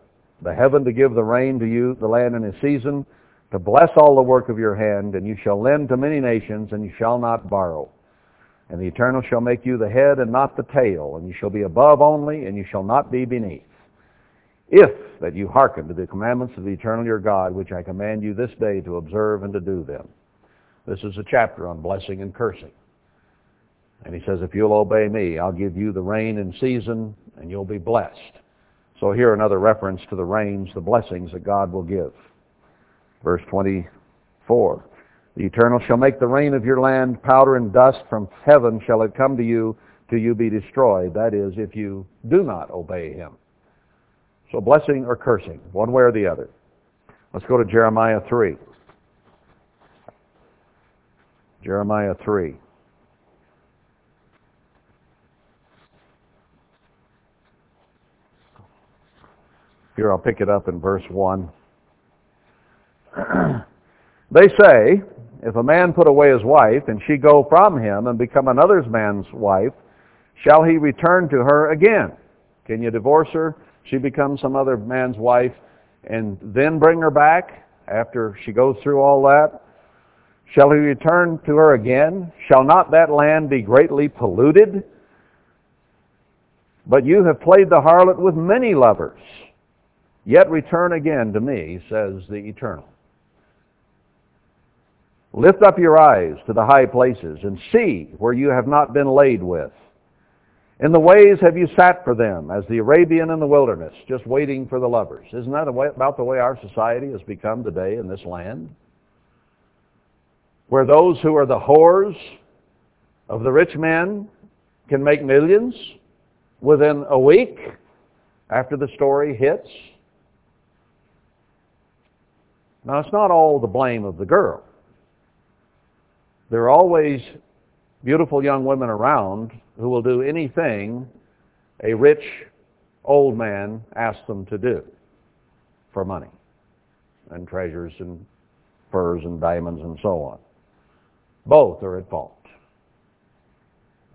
the heaven to give the rain to you, the land in his season, to bless all the work of your hand, and you shall lend to many nations, and you shall not borrow. And the Eternal shall make you the head and not the tail, and you shall be above only, and you shall not be beneath. If that you hearken to the commandments of the Eternal your God, which I command you this day to observe and to do them. This is a chapter on blessing and cursing. And he says, if you'll obey me, I'll give you the rain in season and you'll be blessed. So here another reference to the rains, the blessings that God will give. Verse 24. The Eternal shall make the rain of your land powder and dust from heaven shall it come to you till you be destroyed. That is, if you do not obey him. So blessing or cursing, one way or the other. Let's go to Jeremiah 3. Jeremiah 3. Here I'll pick it up in verse 1. they say, if a man put away his wife, and she go from him and become another man's wife, shall he return to her again? Can you divorce her? She becomes some other man's wife, and then bring her back after she goes through all that? Shall he return to her again? Shall not that land be greatly polluted? But you have played the harlot with many lovers. Yet return again to me, says the Eternal. Lift up your eyes to the high places and see where you have not been laid with. In the ways have you sat for them, as the Arabian in the wilderness, just waiting for the lovers. Isn't that about the way our society has become today in this land? Where those who are the whores of the rich men can make millions within a week after the story hits now, it's not all the blame of the girl. There are always beautiful young women around who will do anything a rich old man asks them to do for money and treasures and furs and diamonds and so on. Both are at fault.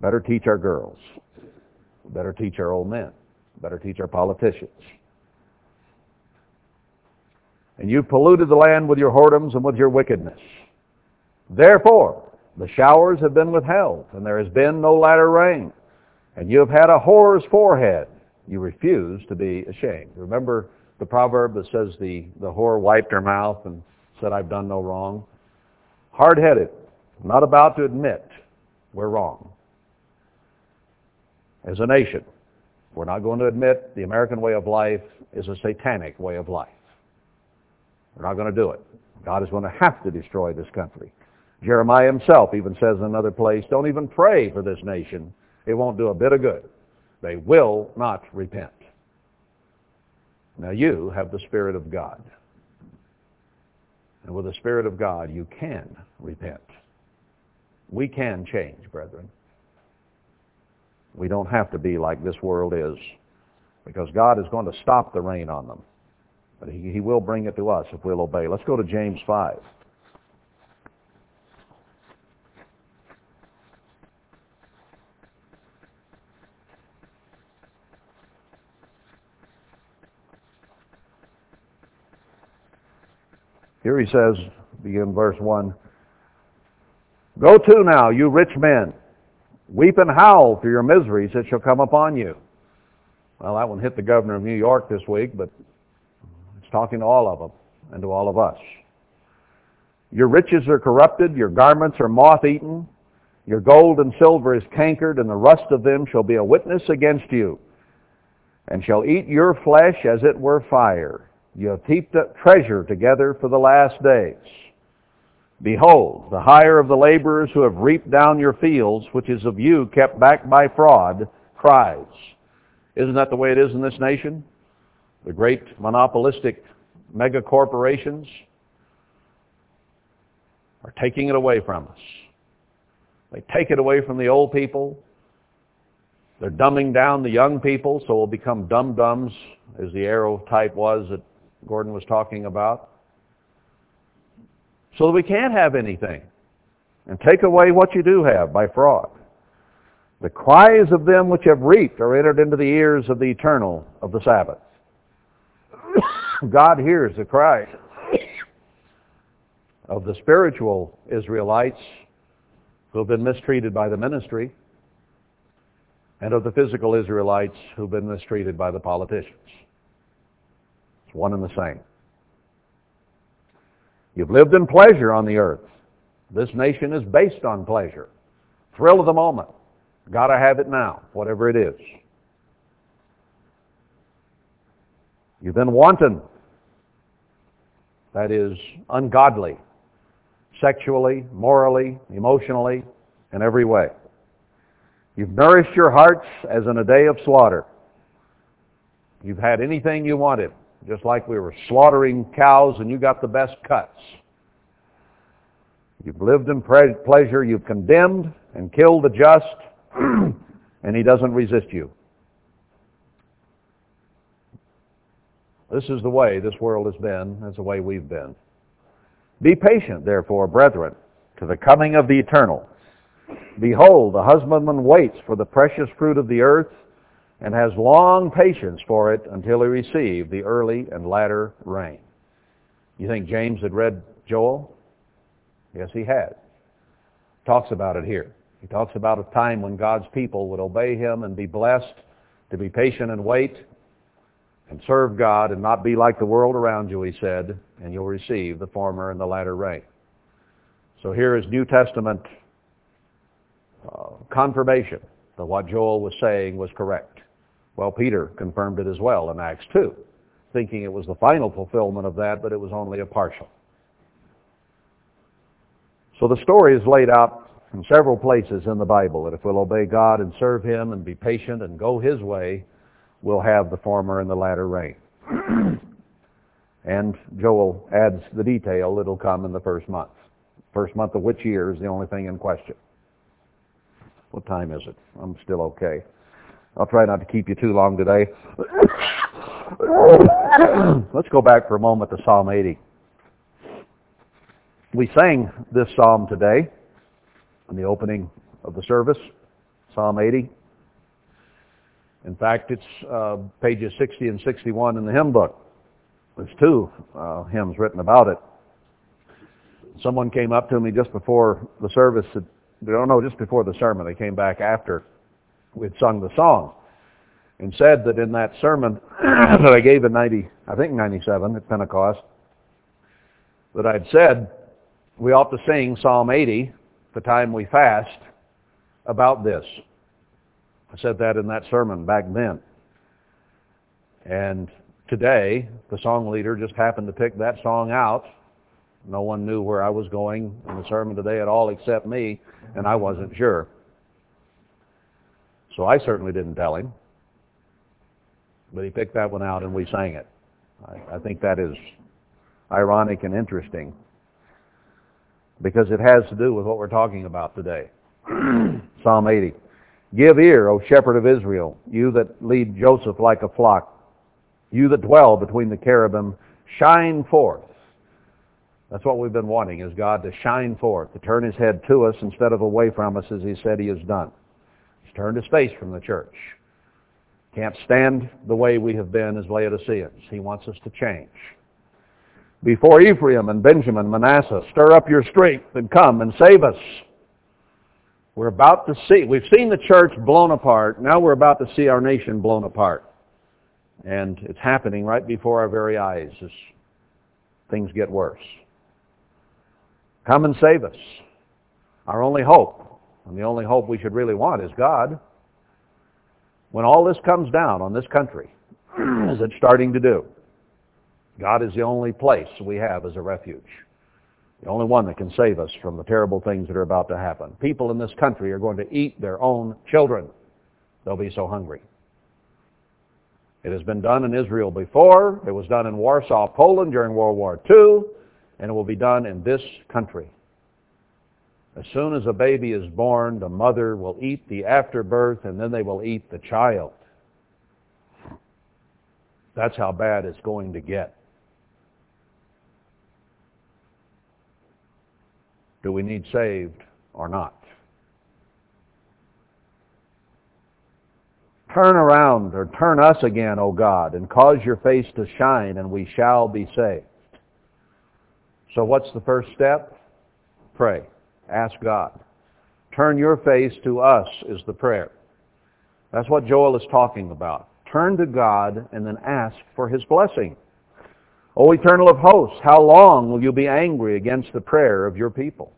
Better teach our girls. Better teach our old men. Better teach our politicians. and you've polluted the land with your whoredoms and with your wickedness. Therefore, the showers have been withheld, and there has been no latter rain. And you have had a whore's forehead. You refuse to be ashamed. Remember the proverb that says the, the whore wiped her mouth and said, I've done no wrong? Hard-headed, not about to admit we're wrong. As a nation, we're not going to admit the American way of life is a satanic way of life. We're not going to do it. God is going to have to destroy this country. Jeremiah himself even says in another place, don't even pray for this nation. It won't do a bit of good. They will not repent. Now you have the Spirit of God. And with the Spirit of God, you can repent. We can change, brethren. We don't have to be like this world is because God is going to stop the rain on them. But he, he will bring it to us if we'll obey. Let's go to James 5. Here he says, begin verse 1, Go to now, you rich men, weep and howl for your miseries that shall come upon you. Well, that one hit the governor of New York this week, but it's talking to all of them and to all of us. Your riches are corrupted, your garments are moth-eaten, your gold and silver is cankered, and the rust of them shall be a witness against you, and shall eat your flesh as it were fire. You have heaped up treasure together for the last days. Behold, the hire of the laborers who have reaped down your fields, which is of you kept back by fraud, cries. Isn't that the way it is in this nation? The great monopolistic mega corporations are taking it away from us. They take it away from the old people. They're dumbing down the young people, so we'll become dum-dums, as the arrow type was that Gordon was talking about so that we can't have anything and take away what you do have by fraud. The cries of them which have reaped are entered into the ears of the eternal of the Sabbath. God hears the cries of the spiritual Israelites who have been mistreated by the ministry and of the physical Israelites who've been mistreated by the politicians. It's one and the same. You've lived in pleasure on the earth. This nation is based on pleasure. Thrill of the moment. Gotta have it now, whatever it is. You've been wanton. That is ungodly. Sexually, morally, emotionally, in every way. You've nourished your hearts as in a day of slaughter. You've had anything you wanted just like we were slaughtering cows and you got the best cuts. You've lived in pleasure, you've condemned and killed the just, and he doesn't resist you. This is the way this world has been, that's the way we've been. Be patient, therefore, brethren, to the coming of the eternal. Behold, the husbandman waits for the precious fruit of the earth, and has long patience for it until he receive the early and latter rain. You think James had read Joel? Yes, he had. Talks about it here. He talks about a time when God's people would obey him and be blessed to be patient and wait and serve God and not be like the world around you, he said, and you'll receive the former and the latter rain. So here is New Testament uh, confirmation that what Joel was saying was correct. Well, Peter confirmed it as well in Acts 2, thinking it was the final fulfillment of that, but it was only a partial. So the story is laid out in several places in the Bible that if we'll obey God and serve Him and be patient and go His way, we'll have the former and the latter rain. and Joel adds the detail that'll come in the first month. First month of which year is the only thing in question. What time is it? I'm still okay. I'll try not to keep you too long today. Let's go back for a moment to Psalm 80. We sang this psalm today in the opening of the service, Psalm 80. In fact, it's uh, pages 60 and 61 in the hymn book. There's two uh, hymns written about it. Someone came up to me just before the service. They don't know, just before the sermon. They came back after we'd sung the song and said that in that sermon that I gave in 90, I think 97 at Pentecost, that I'd said we ought to sing Psalm 80 the time we fast about this. I said that in that sermon back then. And today, the song leader just happened to pick that song out. No one knew where I was going in the sermon today at all except me, and I wasn't sure. So I certainly didn't tell him. But he picked that one out and we sang it. I, I think that is ironic and interesting because it has to do with what we're talking about today. Psalm 80. Give ear, O shepherd of Israel, you that lead Joseph like a flock, you that dwell between the cherubim, shine forth. That's what we've been wanting, is God to shine forth, to turn his head to us instead of away from us as he said he has done. He's turned his face from the church. Can't stand the way we have been as Laodiceans. He wants us to change. Before Ephraim and Benjamin, Manasseh, stir up your strength and come and save us. We're about to see, we've seen the church blown apart. Now we're about to see our nation blown apart. And it's happening right before our very eyes as things get worse. Come and save us. Our only hope, and the only hope we should really want is God. When all this comes down on this country, as it's starting to do, God is the only place we have as a refuge. The only one that can save us from the terrible things that are about to happen. People in this country are going to eat their own children. They'll be so hungry. It has been done in Israel before. It was done in Warsaw, Poland during World War II, and it will be done in this country. As soon as a baby is born, the mother will eat the afterbirth, and then they will eat the child. That's how bad it's going to get. Do we need saved or not? Turn around or turn us again, O God, and cause your face to shine, and we shall be saved. So what's the first step? Pray. Ask God. Turn your face to us is the prayer. That's what Joel is talking about. Turn to God and then ask for his blessing. O eternal of hosts, how long will you be angry against the prayer of your people?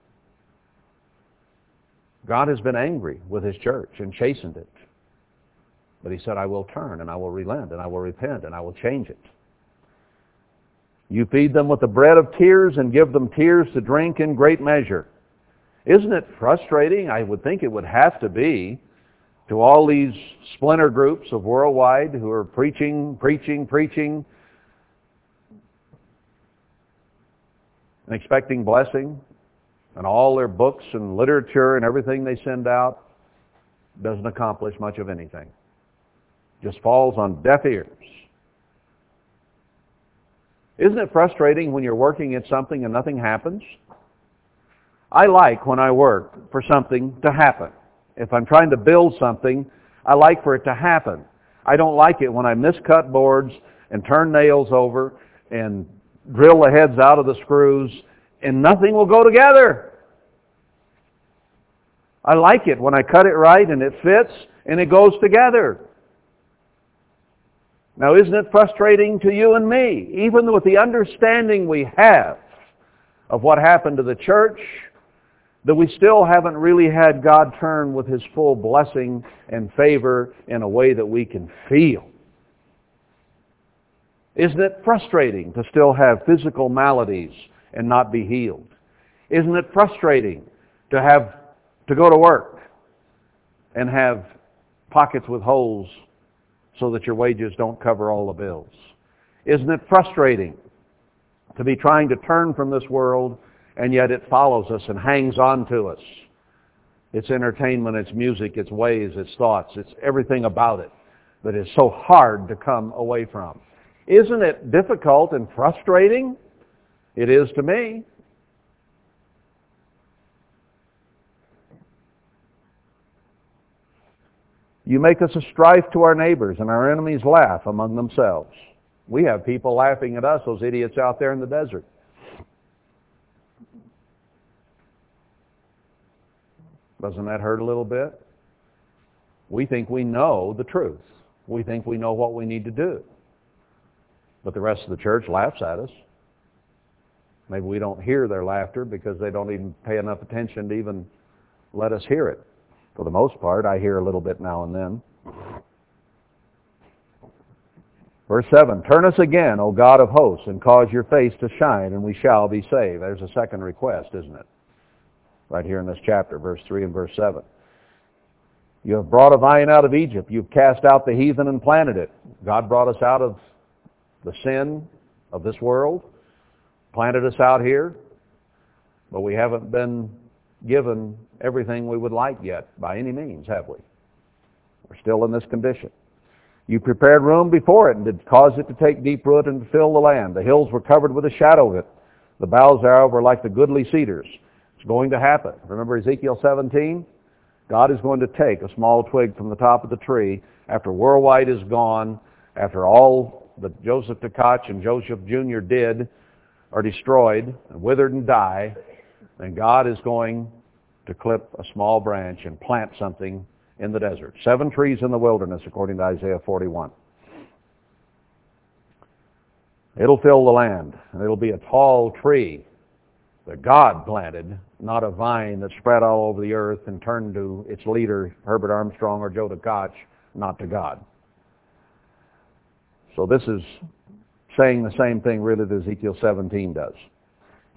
God has been angry with his church and chastened it. But he said, I will turn and I will relent and I will repent and I will change it. You feed them with the bread of tears and give them tears to drink in great measure. Isn't it frustrating? I would think it would have to be to all these splinter groups of worldwide who are preaching, preaching, preaching, and expecting blessing, and all their books and literature and everything they send out doesn't accomplish much of anything. Just falls on deaf ears. Isn't it frustrating when you're working at something and nothing happens? I like when I work for something to happen. If I'm trying to build something, I like for it to happen. I don't like it when I miscut boards and turn nails over and drill the heads out of the screws and nothing will go together. I like it when I cut it right and it fits and it goes together. Now isn't it frustrating to you and me, even with the understanding we have of what happened to the church, that we still haven't really had God turn with his full blessing and favor in a way that we can feel. Isn't it frustrating to still have physical maladies and not be healed? Isn't it frustrating to have to go to work and have pockets with holes so that your wages don't cover all the bills? Isn't it frustrating to be trying to turn from this world and yet it follows us and hangs on to us. It's entertainment, it's music, it's ways, it's thoughts, it's everything about it that is so hard to come away from. Isn't it difficult and frustrating? It is to me. You make us a strife to our neighbors, and our enemies laugh among themselves. We have people laughing at us, those idiots out there in the desert. Doesn't that hurt a little bit? We think we know the truth. We think we know what we need to do. But the rest of the church laughs at us. Maybe we don't hear their laughter because they don't even pay enough attention to even let us hear it. For the most part, I hear a little bit now and then. Verse 7, Turn us again, O God of hosts, and cause your face to shine, and we shall be saved. There's a second request, isn't it? Right here in this chapter, verse 3 and verse 7. You have brought a vine out of Egypt. You've cast out the heathen and planted it. God brought us out of the sin of this world, planted us out here, but we haven't been given everything we would like yet by any means, have we? We're still in this condition. You prepared room before it and did cause it to take deep root and fill the land. The hills were covered with the shadow of it. The boughs thereof were like the goodly cedars. It's going to happen. Remember Ezekiel 17? God is going to take a small twig from the top of the tree after worldwide is gone, after all that Joseph Tkach and Joseph Jr. did are destroyed and withered and die, then God is going to clip a small branch and plant something in the desert. Seven trees in the wilderness, according to Isaiah 41. It'll fill the land, and it'll be a tall tree that God planted, not a vine that spread all over the earth and turned to its leader, Herbert Armstrong or Joe Tkach, not to God. So this is saying the same thing really that Ezekiel 17 does.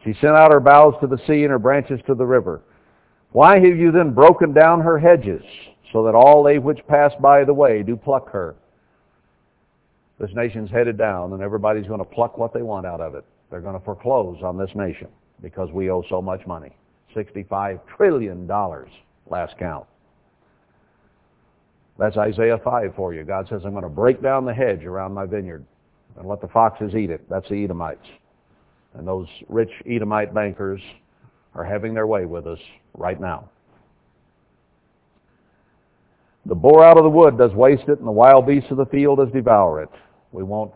She sent out her boughs to the sea and her branches to the river. Why have you then broken down her hedges, so that all they which pass by the way do pluck her? This nation's headed down, and everybody's going to pluck what they want out of it. They're going to foreclose on this nation because we owe so much money. $65 trillion last count. That's Isaiah 5 for you. God says, I'm going to break down the hedge around my vineyard and let the foxes eat it. That's the Edomites. And those rich Edomite bankers are having their way with us right now. The boar out of the wood does waste it, and the wild beasts of the field does devour it. We won't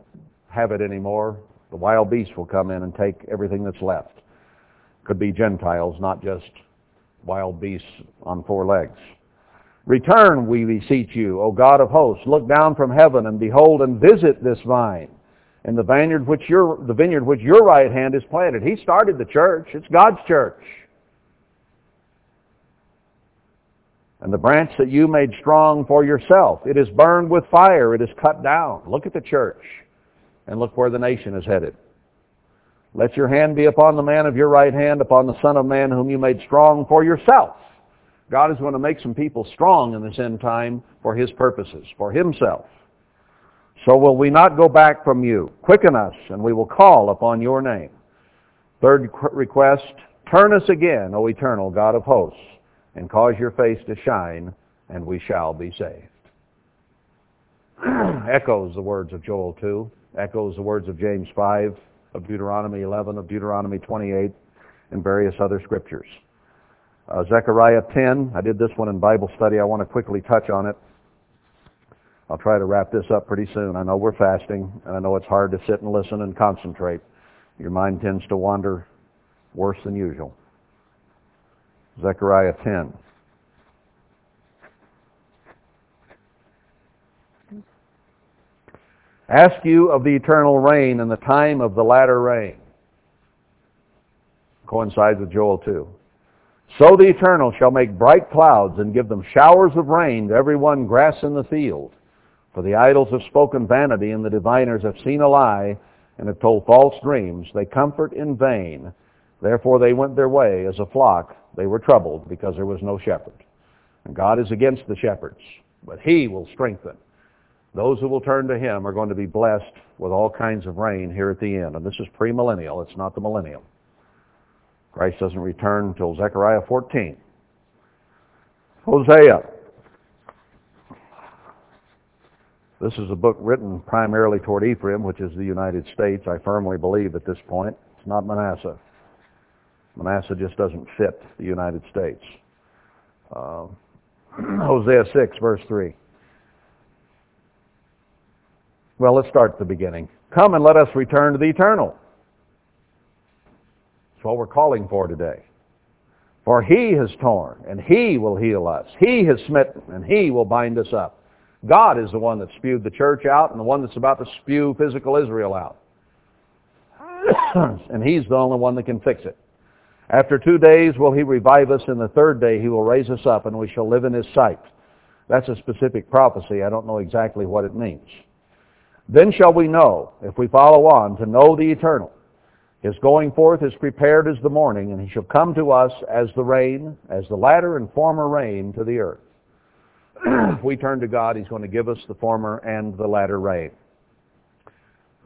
have it anymore. The wild beasts will come in and take everything that's left. Could be Gentiles, not just wild beasts on four legs. Return, we beseech you, O God of hosts. Look down from heaven and behold and visit this vine and the vineyard which your, the vineyard which your right hand has planted. He started the church. It's God's church. And the branch that you made strong for yourself, it is burned with fire, it is cut down. Look at the church, and look where the nation is headed. Let your hand be upon the man of your right hand, upon the Son of Man whom you made strong for yourself. God is going to make some people strong in this end time for his purposes, for himself. So will we not go back from you. Quicken us, and we will call upon your name. Third request, turn us again, O eternal God of hosts, and cause your face to shine, and we shall be saved. echoes the words of Joel 2, echoes the words of James 5, of Deuteronomy 11, of Deuteronomy 28, and various other scriptures. Uh, Zechariah 10, I did this one in Bible study. I want to quickly touch on it. I'll try to wrap this up pretty soon. I know we're fasting, and I know it's hard to sit and listen and concentrate. Your mind tends to wander worse than usual. Zechariah 10. Ask you of the eternal rain and the time of the latter rain. Coincides with Joel 2. So the eternal shall make bright clouds and give them showers of rain to every one grass in the field. For the idols have spoken vanity, and the diviners have seen a lie, and have told false dreams. They comfort in vain. Therefore they went their way as a flock. They were troubled, because there was no shepherd. And God is against the shepherds, but he will strengthen. Those who will turn to him are going to be blessed with all kinds of rain here at the end. And this is premillennial. It's not the millennium. Christ doesn't return until Zechariah 14. Hosea This is a book written primarily toward Ephraim, which is the United States, I firmly believe at this point. It's not Manasseh. Manasseh just doesn't fit the United States. Uh, Hosea 6, verse 3. Well, let's start at the beginning. Come and let us return to the eternal. That's what we're calling for today. For he has torn, and he will heal us. He has smitten, and he will bind us up. God is the one that spewed the church out and the one that's about to spew physical Israel out. and he's the only one that can fix it. After two days will he revive us, and the third day he will raise us up, and we shall live in his sight. That's a specific prophecy. I don't know exactly what it means. Then shall we know, if we follow on, to know the eternal. His going forth is prepared as the morning, and he shall come to us as the rain, as the latter and former rain to the earth. if we turn to God, he's going to give us the former and the latter rain.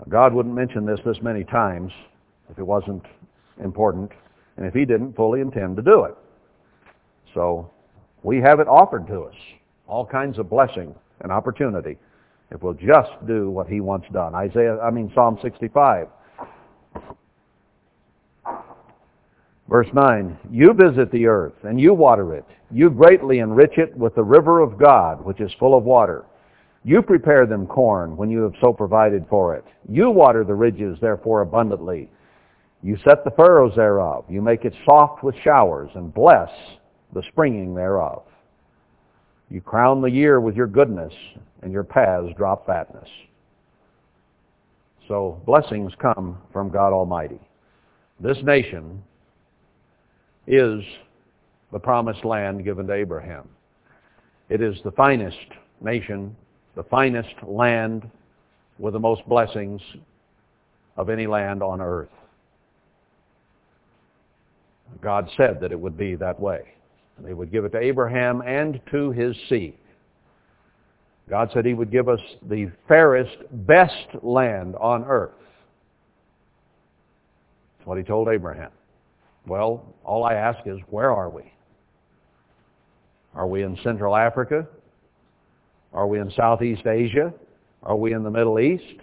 God wouldn't mention this this many times if it wasn't important, and if he didn't fully intend to do it. So we have it offered to us, all kinds of blessing and opportunity, if we'll just do what he wants done. Isaiah, I mean Psalm 65. Verse 9, You visit the earth, and you water it. You greatly enrich it with the river of God, which is full of water. You prepare them corn when you have so provided for it. You water the ridges, therefore, abundantly. You set the furrows thereof. You make it soft with showers, and bless the springing thereof. You crown the year with your goodness, and your paths drop fatness. So blessings come from God Almighty. This nation is the promised land given to Abraham. It is the finest nation, the finest land with the most blessings of any land on earth. God said that it would be that way. And he would give it to Abraham and to his seed. God said he would give us the fairest, best land on earth. That's what he told Abraham. Well, all I ask is, where are we? Are we in Central Africa? Are we in Southeast Asia? Are we in the Middle East?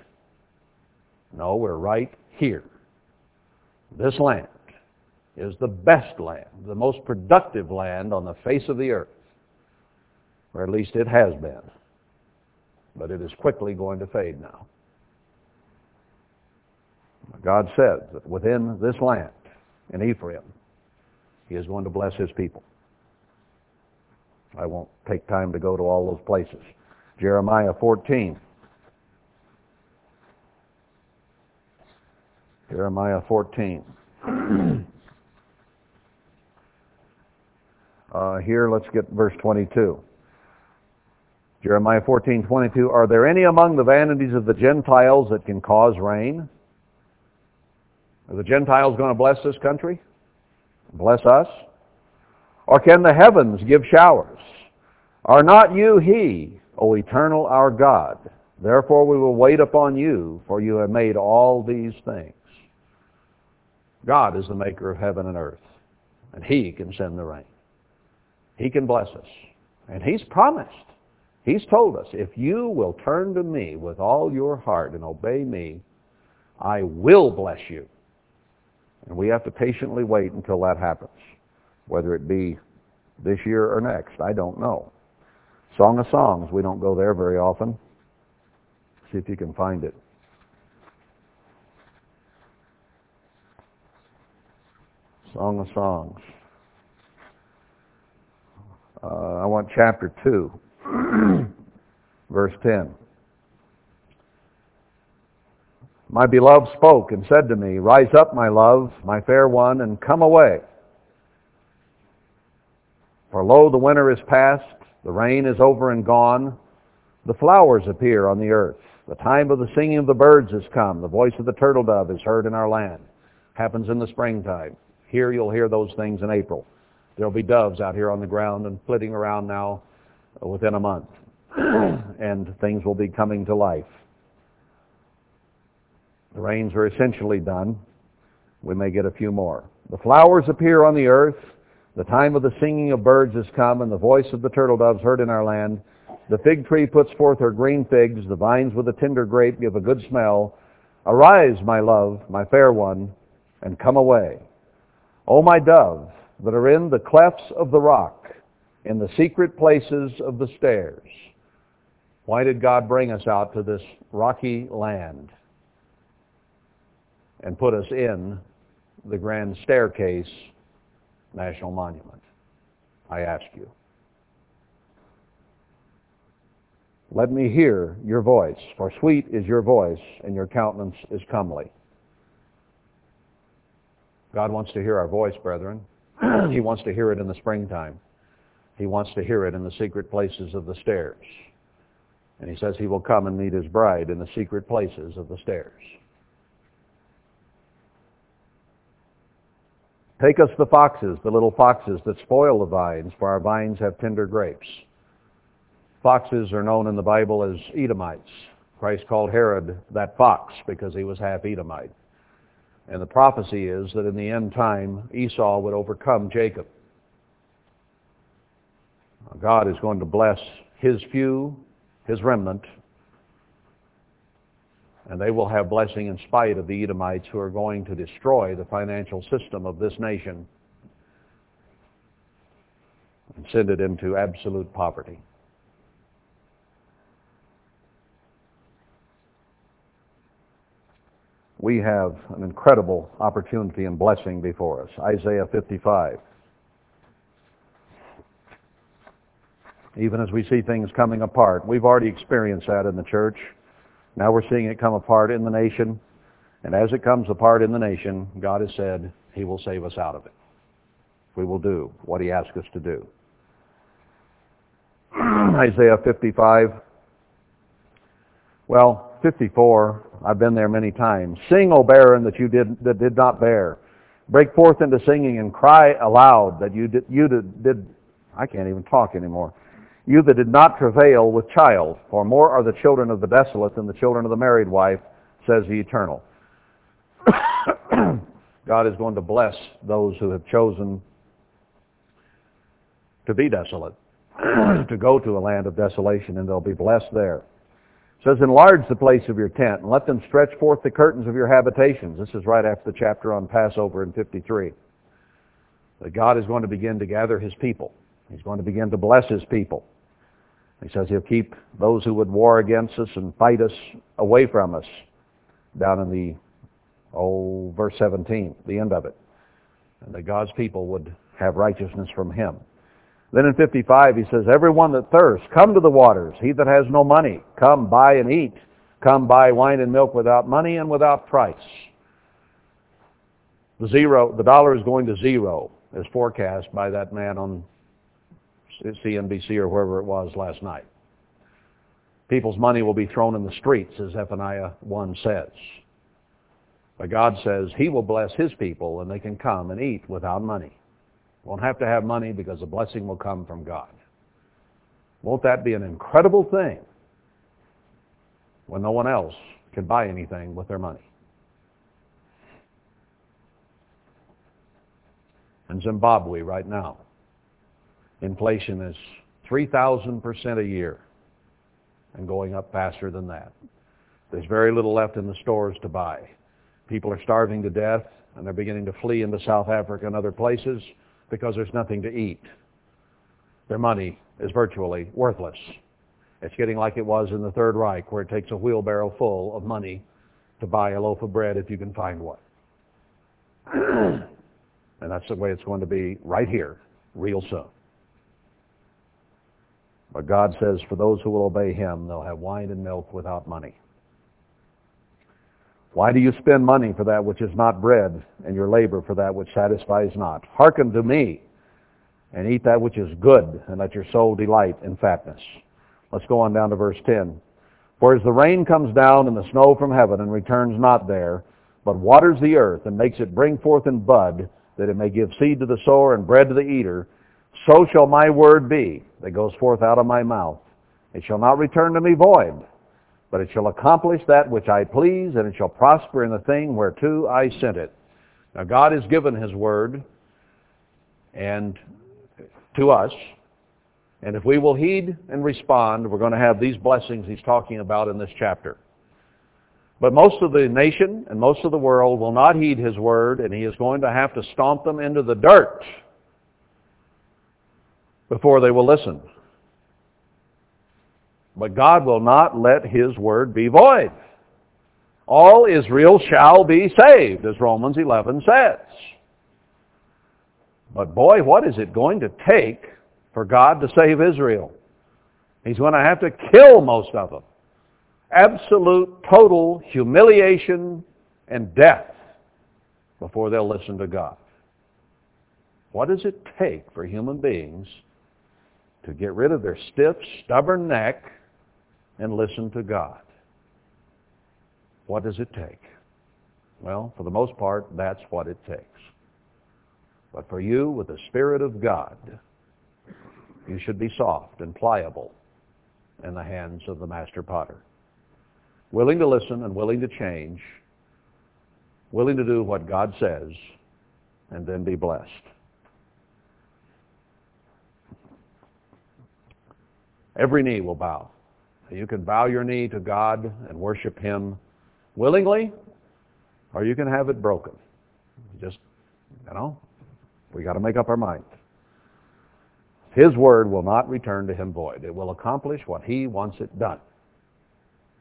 No, we're right here. This land is the best land, the most productive land on the face of the earth, or at least it has been. But it is quickly going to fade now. God said that within this land, in Ephraim, he is going to bless his people. I won't take time to go to all those places. Jeremiah 14. Jeremiah 14. uh, here, let's get verse 22. Jeremiah 14, 22. Are there any among the vanities of the Gentiles that can cause rain? Are the Gentiles going to bless this country? Bless us? Or can the heavens give showers? Are not you he, O eternal our God? Therefore we will wait upon you, for you have made all these things. God is the maker of heaven and earth, and he can send the rain. He can bless us. And he's promised. He's told us, if you will turn to me with all your heart and obey me, I will bless you. And we have to patiently wait until that happens. Whether it be this year or next, I don't know. Song of Songs, we don't go there very often. See if you can find it. Song of Songs. Uh, I want chapter 2, verse 10. My beloved spoke and said to me, Rise up, my love, my fair one, and come away. For lo, the winter is past, the rain is over and gone, the flowers appear on the earth. The time of the singing of the birds has come. The voice of the turtle dove is heard in our land. Happens in the springtime. Here you'll hear those things in April. There'll be doves out here on the ground and flitting around now within a month. and things will be coming to life. The rains are essentially done. We may get a few more. The flowers appear on the earth. The time of the singing of birds has come, and the voice of the turtle doves heard in our land. The fig tree puts forth her green figs. The vines with the tender grape give a good smell. Arise, my love, my fair one, and come away. O my dove, that are in the clefts of the rock, in the secret places of the stairs. Why did God bring us out to this rocky land? and put us in the Grand Staircase National Monument? I ask you. Let me hear your voice, for sweet is your voice, and your countenance is comely. God wants to hear our voice, brethren. he wants to hear it in the springtime. He wants to hear it in the secret places of the stairs. And he says he will come and meet his bride in the secret places of the stairs. Take us the foxes, the little foxes that spoil the vines, for our vines have tender grapes. Foxes are known in the Bible as Edomites. Christ called Herod that fox because he was half Edomite. And the prophecy is that in the end time, Esau would overcome Jacob. God is going to bless his few, his remnant, and they will have blessing in spite of the Edomites who are going to destroy the financial system of this nation and send it into absolute poverty. We have an incredible opportunity and blessing before us. Isaiah 55. Even as we see things coming apart, we've already experienced that in the church. Now we're seeing it come apart in the nation. And as it comes apart in the nation, God has said he will save us out of it. We will do what he asks us to do. Isaiah 55. Well, 54, I've been there many times. Sing, O barren, that you did, that did not bear. Break forth into singing and cry aloud that you did, you did, did, I can't even talk anymore. You that did not travail with child, for more are the children of the desolate than the children of the married wife, says the Eternal. God is going to bless those who have chosen to be desolate, to go to a land of desolation, and they'll be blessed there. Says, enlarge the place of your tent, and let them stretch forth the curtains of your habitations. This is right after the chapter on Passover in 53. That God is going to begin to gather his people. He's going to begin to bless his people. He says he'll keep those who would war against us and fight us away from us down in the, oh, verse 17, the end of it. And that God's people would have righteousness from him. Then in 55 he says, Everyone that thirsts, come to the waters. He that has no money, come buy and eat. Come buy wine and milk without money and without price. The zero, the dollar is going to zero, as forecast by that man on CNBC or wherever it was last night. People's money will be thrown in the streets, as Zephaniah 1 says. But God says he will bless his people and they can come and eat without money. Won't have to have money because the blessing will come from God. Won't that be an incredible thing when no one else can buy anything with their money? In Zimbabwe right now, inflation is 3,000% a year and going up faster than that. There's very little left in the stores to buy. People are starving to death and they're beginning to flee into South Africa and other places because there's nothing to eat. Their money is virtually worthless. It's getting like it was in the Third Reich where it takes a wheelbarrow full of money to buy a loaf of bread if you can find one. and that's the way it's going to be right here, real soon. But God says for those who will obey him, they'll have wine and milk without money. Why do you spend money for that which is not bread, and your labor for that which satisfies not? Hearken to me, and eat that which is good, and let your soul delight in fatness. Let's go on down to verse 10. For as the rain comes down and the snow from heaven and returns not there, but waters the earth and makes it bring forth in bud, that it may give seed to the sower and bread to the eater, so shall my word be that goes forth out of my mouth. It shall not return to me void, but it shall accomplish that which I please, and it shall prosper in the thing whereto I sent it. Now God has given his word and to us, and if we will heed and respond, we're going to have these blessings he's talking about in this chapter. But most of the nation and most of the world will not heed his word, and he is going to have to stomp them into the dirt before they will listen. But God will not let his word be void. All Israel shall be saved, as Romans 11 says. But boy, what is it going to take for God to save Israel? He's going to have to kill most of them. Absolute, total humiliation and death before they'll listen to God. What does it take for human beings to get rid of their stiff, stubborn neck and listen to God. What does it take? Well, for the most part, that's what it takes. But for you, with the Spirit of God, you should be soft and pliable in the hands of the master potter. Willing to listen and willing to change, willing to do what God says, and then be blessed. Every knee will bow. You can bow your knee to God and worship Him willingly, or you can have it broken. Just, you know, we got to make up our mind. His word will not return to him void. It will accomplish what he wants it done.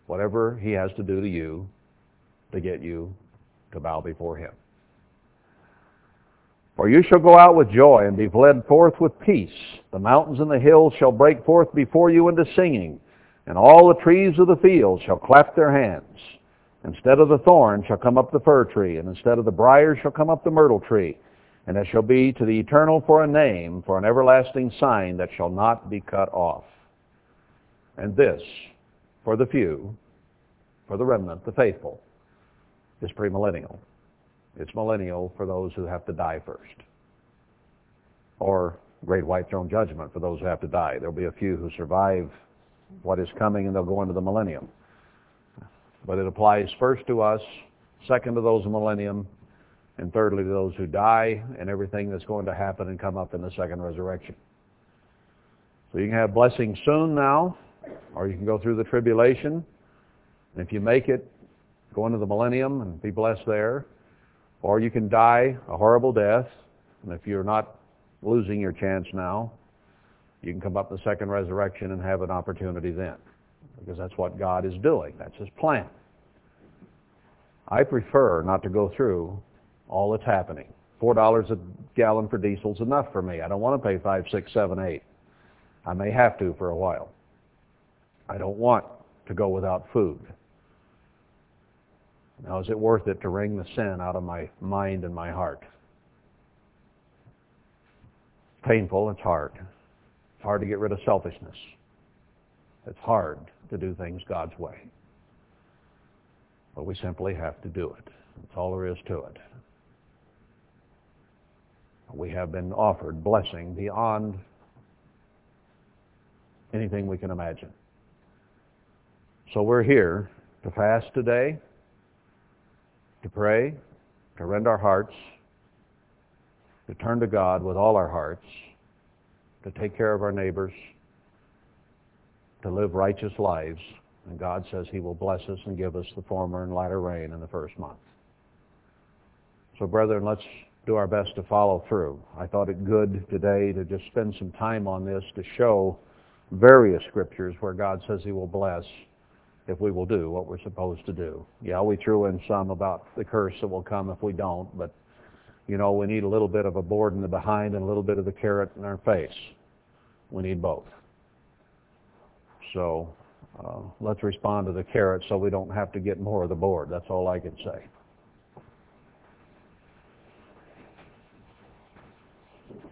Whatever he has to do to you to get you to bow before him. For you shall go out with joy and be led forth with peace. The mountains and the hills shall break forth before you into singing, And all the trees of the field shall clap their hands. Instead of the thorn shall come up the fir tree, and instead of the brier shall come up the myrtle tree. And it shall be to the eternal for a name, for an everlasting sign that shall not be cut off. And this, for the few, for the remnant, the faithful, is premillennial. It's millennial for those who have to die first. Or great white throne judgment for those who have to die. There'll be a few who survive what is coming and they'll go into the millennium. But it applies first to us, second to those in millennium, and thirdly to those who die and everything that's going to happen and come up in the second resurrection. So you can have blessing soon now, or you can go through the tribulation. And if you make it, go into the millennium and be blessed there. Or you can die a horrible death. And if you're not losing your chance now, you can come up the second resurrection and have an opportunity then. Because that's what God is doing. That's his plan. I prefer not to go through all that's happening. Four dollars a gallon for diesel is enough for me. I don't want to pay five, six, seven, eight. I may have to for a while. I don't want to go without food. Now, is it worth it to wring the sin out of my mind and my heart? It's painful. It's hard. It's hard to get rid of selfishness. It's hard to do things God's way. But we simply have to do it. That's all there is to it. We have been offered blessing beyond anything we can imagine. So we're here to fast today, to pray, to rend our hearts, to turn to God with all our hearts, to take care of our neighbors, to live righteous lives. And God says he will bless us and give us the former and latter rain in the first month. So brethren, let's do our best to follow through. I thought it good today to just spend some time on this to show various scriptures where God says he will bless if we will do what we're supposed to do. Yeah, we threw in some about the curse that will come if we don't, but you know, we need a little bit of a board in the behind and a little bit of the carrot in our face. We need both. So uh, let's respond to the carrot so we don't have to get more of the board. That's all I can say.